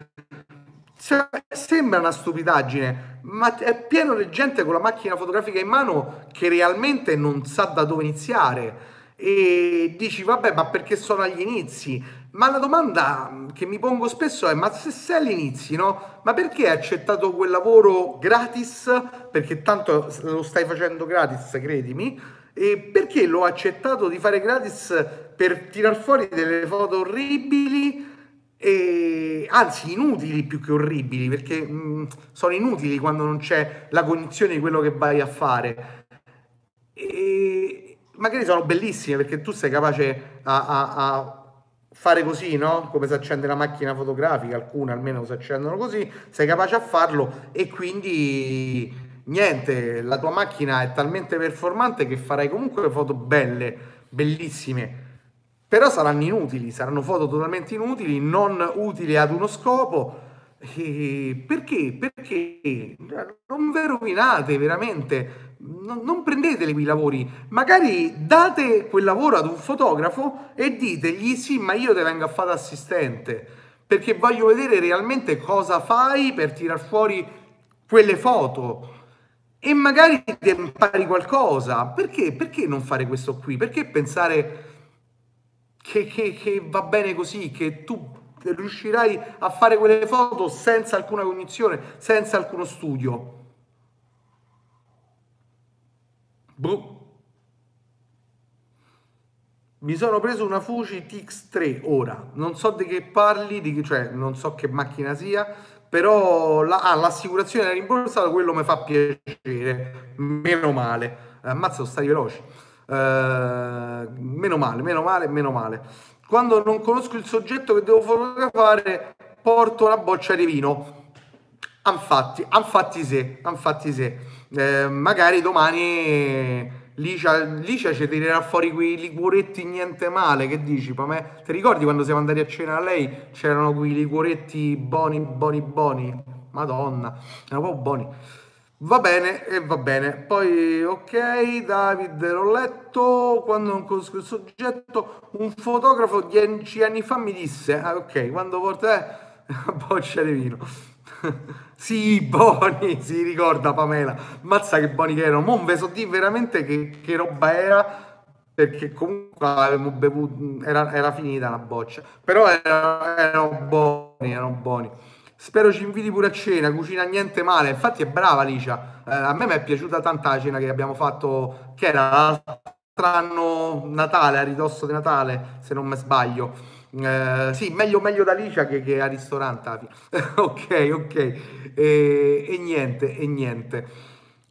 sembra una stupidaggine, ma è pieno di gente con la macchina fotografica in mano che realmente non sa da dove iniziare e dici vabbè ma perché sono agli inizi ma la domanda che mi pongo spesso è: ma se sei all'inizio, no? Ma perché hai accettato quel lavoro gratis? Perché tanto lo stai facendo gratis, credimi. E perché l'ho accettato di fare gratis per tirar fuori delle foto orribili? E, anzi inutili più che orribili perché mh, sono inutili quando non c'è la cognizione di quello che vai a fare e magari sono bellissime perché tu sei capace a, a, a fare così, no? Come si accende la macchina fotografica, alcune almeno si accendono così, sei capace a farlo e quindi niente, la tua macchina è talmente performante che farai comunque foto belle, bellissime. Però saranno inutili, saranno foto totalmente inutili, non utili ad uno scopo. E perché? Perché non ve rovinate veramente non, non prendete quei lavori, magari date quel lavoro ad un fotografo e ditegli sì, ma io ti vengo a fare assistente, perché voglio vedere realmente cosa fai per tirar fuori quelle foto e magari ti impari qualcosa. Perché? Perché non fare questo qui? Perché pensare che, che, che va bene così, che tu riuscirai a fare quelle foto senza alcuna cognizione, senza alcuno studio? Boh. Mi sono preso una Fuji TX3 ora, non so di che parli, di che, cioè non so che macchina sia, però la, ah, l'assicurazione è rimborsata, quello mi fa piacere, meno male. Ammazza, sono stati veloci. Uh, meno male, meno male, meno male. Quando non conosco il soggetto che devo fotografare, porto una boccia di vino. Anfatti, anfatti se, anfatti se. Eh, magari domani Licia, Licia ci tirerà fuori quei liquoretti niente male, che dici? me? Ti ricordi quando siamo andati a cena a lei? C'erano quei liquoretti buoni, buoni, buoni. Madonna, erano proprio buoni. Va bene, e va bene. Poi, ok, David, l'ho letto. Quando non conosco il soggetto, un fotografo dieci anni fa mi disse, ah, ok, quando porta eh, [LAUGHS] boccia di vino. [LAUGHS] sì, Boni, si ricorda Pamela. Mazza che buoni che erano. Non ve so dire veramente che, che roba era, perché comunque avevamo bevuto, era, era finita la boccia. Però erano, erano buoni, erano buoni. Spero ci inviti pure a cena, cucina niente male. Infatti è brava Licia. Eh, a me mi è piaciuta tanta la cena che abbiamo fatto, che era l'altro anno Natale, a ridosso di Natale, se non mi sbaglio. Eh, sì, meglio, meglio da Licia che, che al ristorante. [LAUGHS] ok, ok. E, e, niente, e niente.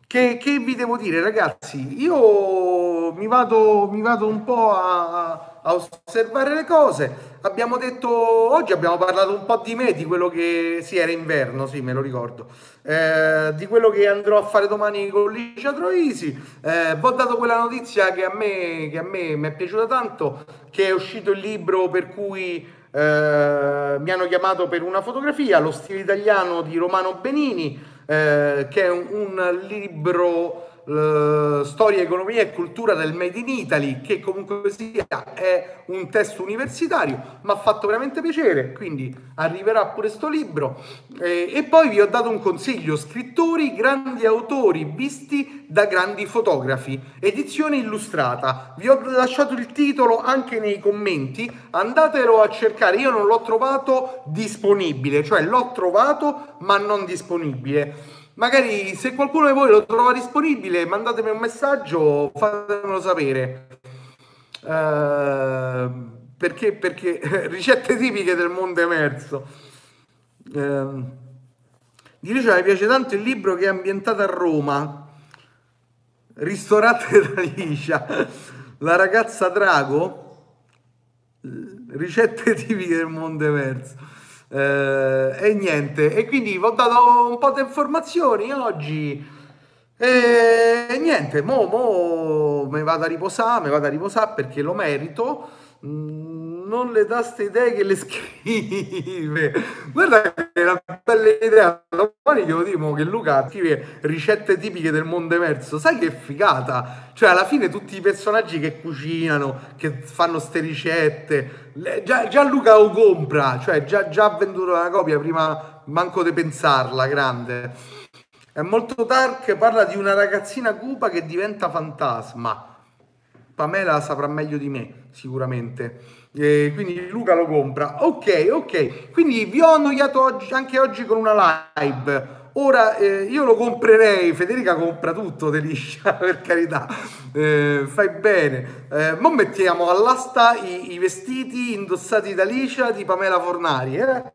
Che, che, vi devo dire, ragazzi? Io mi vado, mi vado un po' a, a, osservare le cose. Abbiamo detto, oggi abbiamo parlato un po' di me, di quello che... Sì, era inverno, sì, me lo ricordo. Eh, di quello che andrò a fare domani con Licia Troisi. Eh, vi ho dato quella notizia che a me, che a me mi è piaciuta tanto, che è uscito il libro per cui... Eh, mi hanno chiamato per una fotografia, Lo stile italiano di Romano Benini, eh, che è un, un libro storia, economia e cultura del Made in Italy, che comunque sia è un testo universitario, mi ha fatto veramente piacere, quindi arriverà pure sto libro. Eh, e poi vi ho dato un consiglio, scrittori, grandi autori visti da grandi fotografi, edizione illustrata. Vi ho lasciato il titolo anche nei commenti, andatelo a cercare, io non l'ho trovato disponibile, cioè l'ho trovato ma non disponibile. Magari se qualcuno di voi lo trova disponibile, mandatemi un messaggio, fatemelo sapere. Uh, perché, perché [LAUGHS] ricette tipiche del mondo emerso. Uh, di Licia mi piace tanto il libro che è ambientato a Roma, Ristorante [LAUGHS] da Licia, La ragazza drago, ricette tipiche del mondo emerso. Eh, e niente, e quindi vi ho dato un po' di informazioni oggi. E niente, mo, mo mi vado a riposare, mi vado a riposare perché lo merito. Mm, non le queste idee che le [LAUGHS] scrive. Guarda che una bella idea. Domani glielo dico che Luca scrive ricette tipiche del mondo emerso. Sai che figata? Cioè, alla fine tutti i personaggi che cucinano, che fanno ste ricette, già, già Luca lo compra, cioè già, già ha venduto una copia prima manco di pensarla, grande. È molto dark, parla di una ragazzina cupa che diventa fantasma. Pamela saprà meglio di me, sicuramente. Eh, quindi Luca lo compra. Ok, ok. Quindi vi ho annoiato oggi, anche oggi con una live. Ora eh, io lo comprerei, Federica compra tutto Deliscia, [LAUGHS] per carità, eh, fai bene. Eh, ma mettiamo all'asta i, i, vestiti indossati da Licia di Pamela Fornari, eh?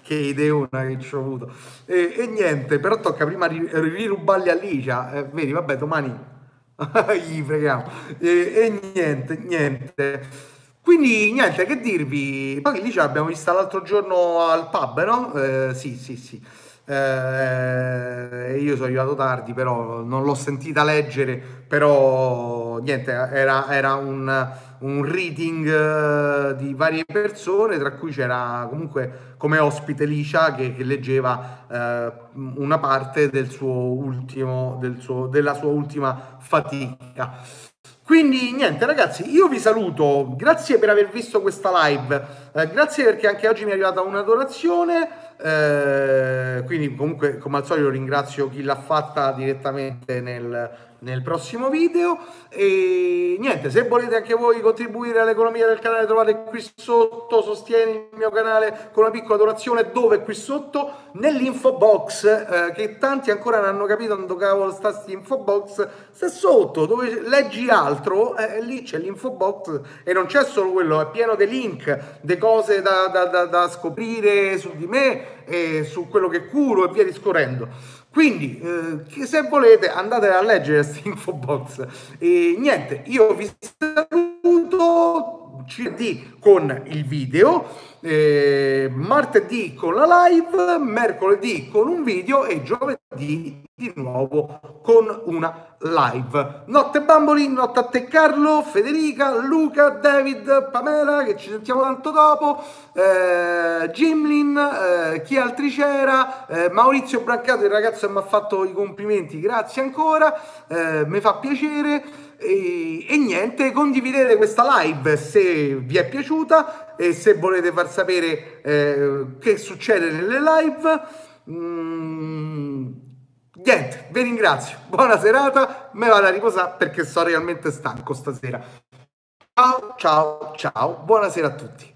Che ideona che ci ho avuto. e niente, però tocca prima rirubarli a Licia, eh, vedi, vabbè, domani [LAUGHS] gli freghiamo. E, e, niente, niente. Quindi niente, che dirvi. Poi lì ce l'abbiamo vista l'altro giorno al pub, no? Eh, sì, sì, sì. Eh, io sono arrivato tardi, però non l'ho sentita leggere, però niente, era, era un, un reading uh, di varie persone, tra cui c'era comunque come ospite Licia che, che leggeva uh, una parte del suo ultimo, del suo, della sua ultima fatica. Quindi niente ragazzi, io vi saluto, grazie per aver visto questa live, eh, grazie perché anche oggi mi è arrivata una donazione, eh, quindi comunque come al solito ringrazio chi l'ha fatta direttamente nel, nel prossimo video. E niente se volete anche voi contribuire all'economia del canale trovate qui sotto sostieni il mio canale con una piccola donazione dove? Qui sotto nell'info box eh, che tanti ancora non hanno capito dove cavolo sta sti info box. Sta sotto dove leggi altro eh, lì c'è l'info box e non c'è solo quello è pieno di link di cose da, da, da, da scoprire su di me e su quello che curo e via discorrendo quindi, eh, se volete, andate a leggere questa info box. E niente, io vi saluto CD con il video, eh, martedì con la live, mercoledì con un video e giovedì di nuovo con una live. Notte Bamboli, notte a te Carlo, Federica, Luca, David, Pamela, che ci sentiamo tanto dopo, eh, Jimlin, eh, chi altri c'era, eh, Maurizio Brancato, il ragazzo mi ha fatto i complimenti, grazie ancora, eh, mi fa piacere. E, e, niente, condividete questa live se vi è piaciuta e se volete far sapere eh, che succede nelle live Mm, niente, vi ringrazio. Buona serata. Me vado a riposare perché sono realmente stanco stasera. Ciao, ciao, ciao. Buonasera a tutti.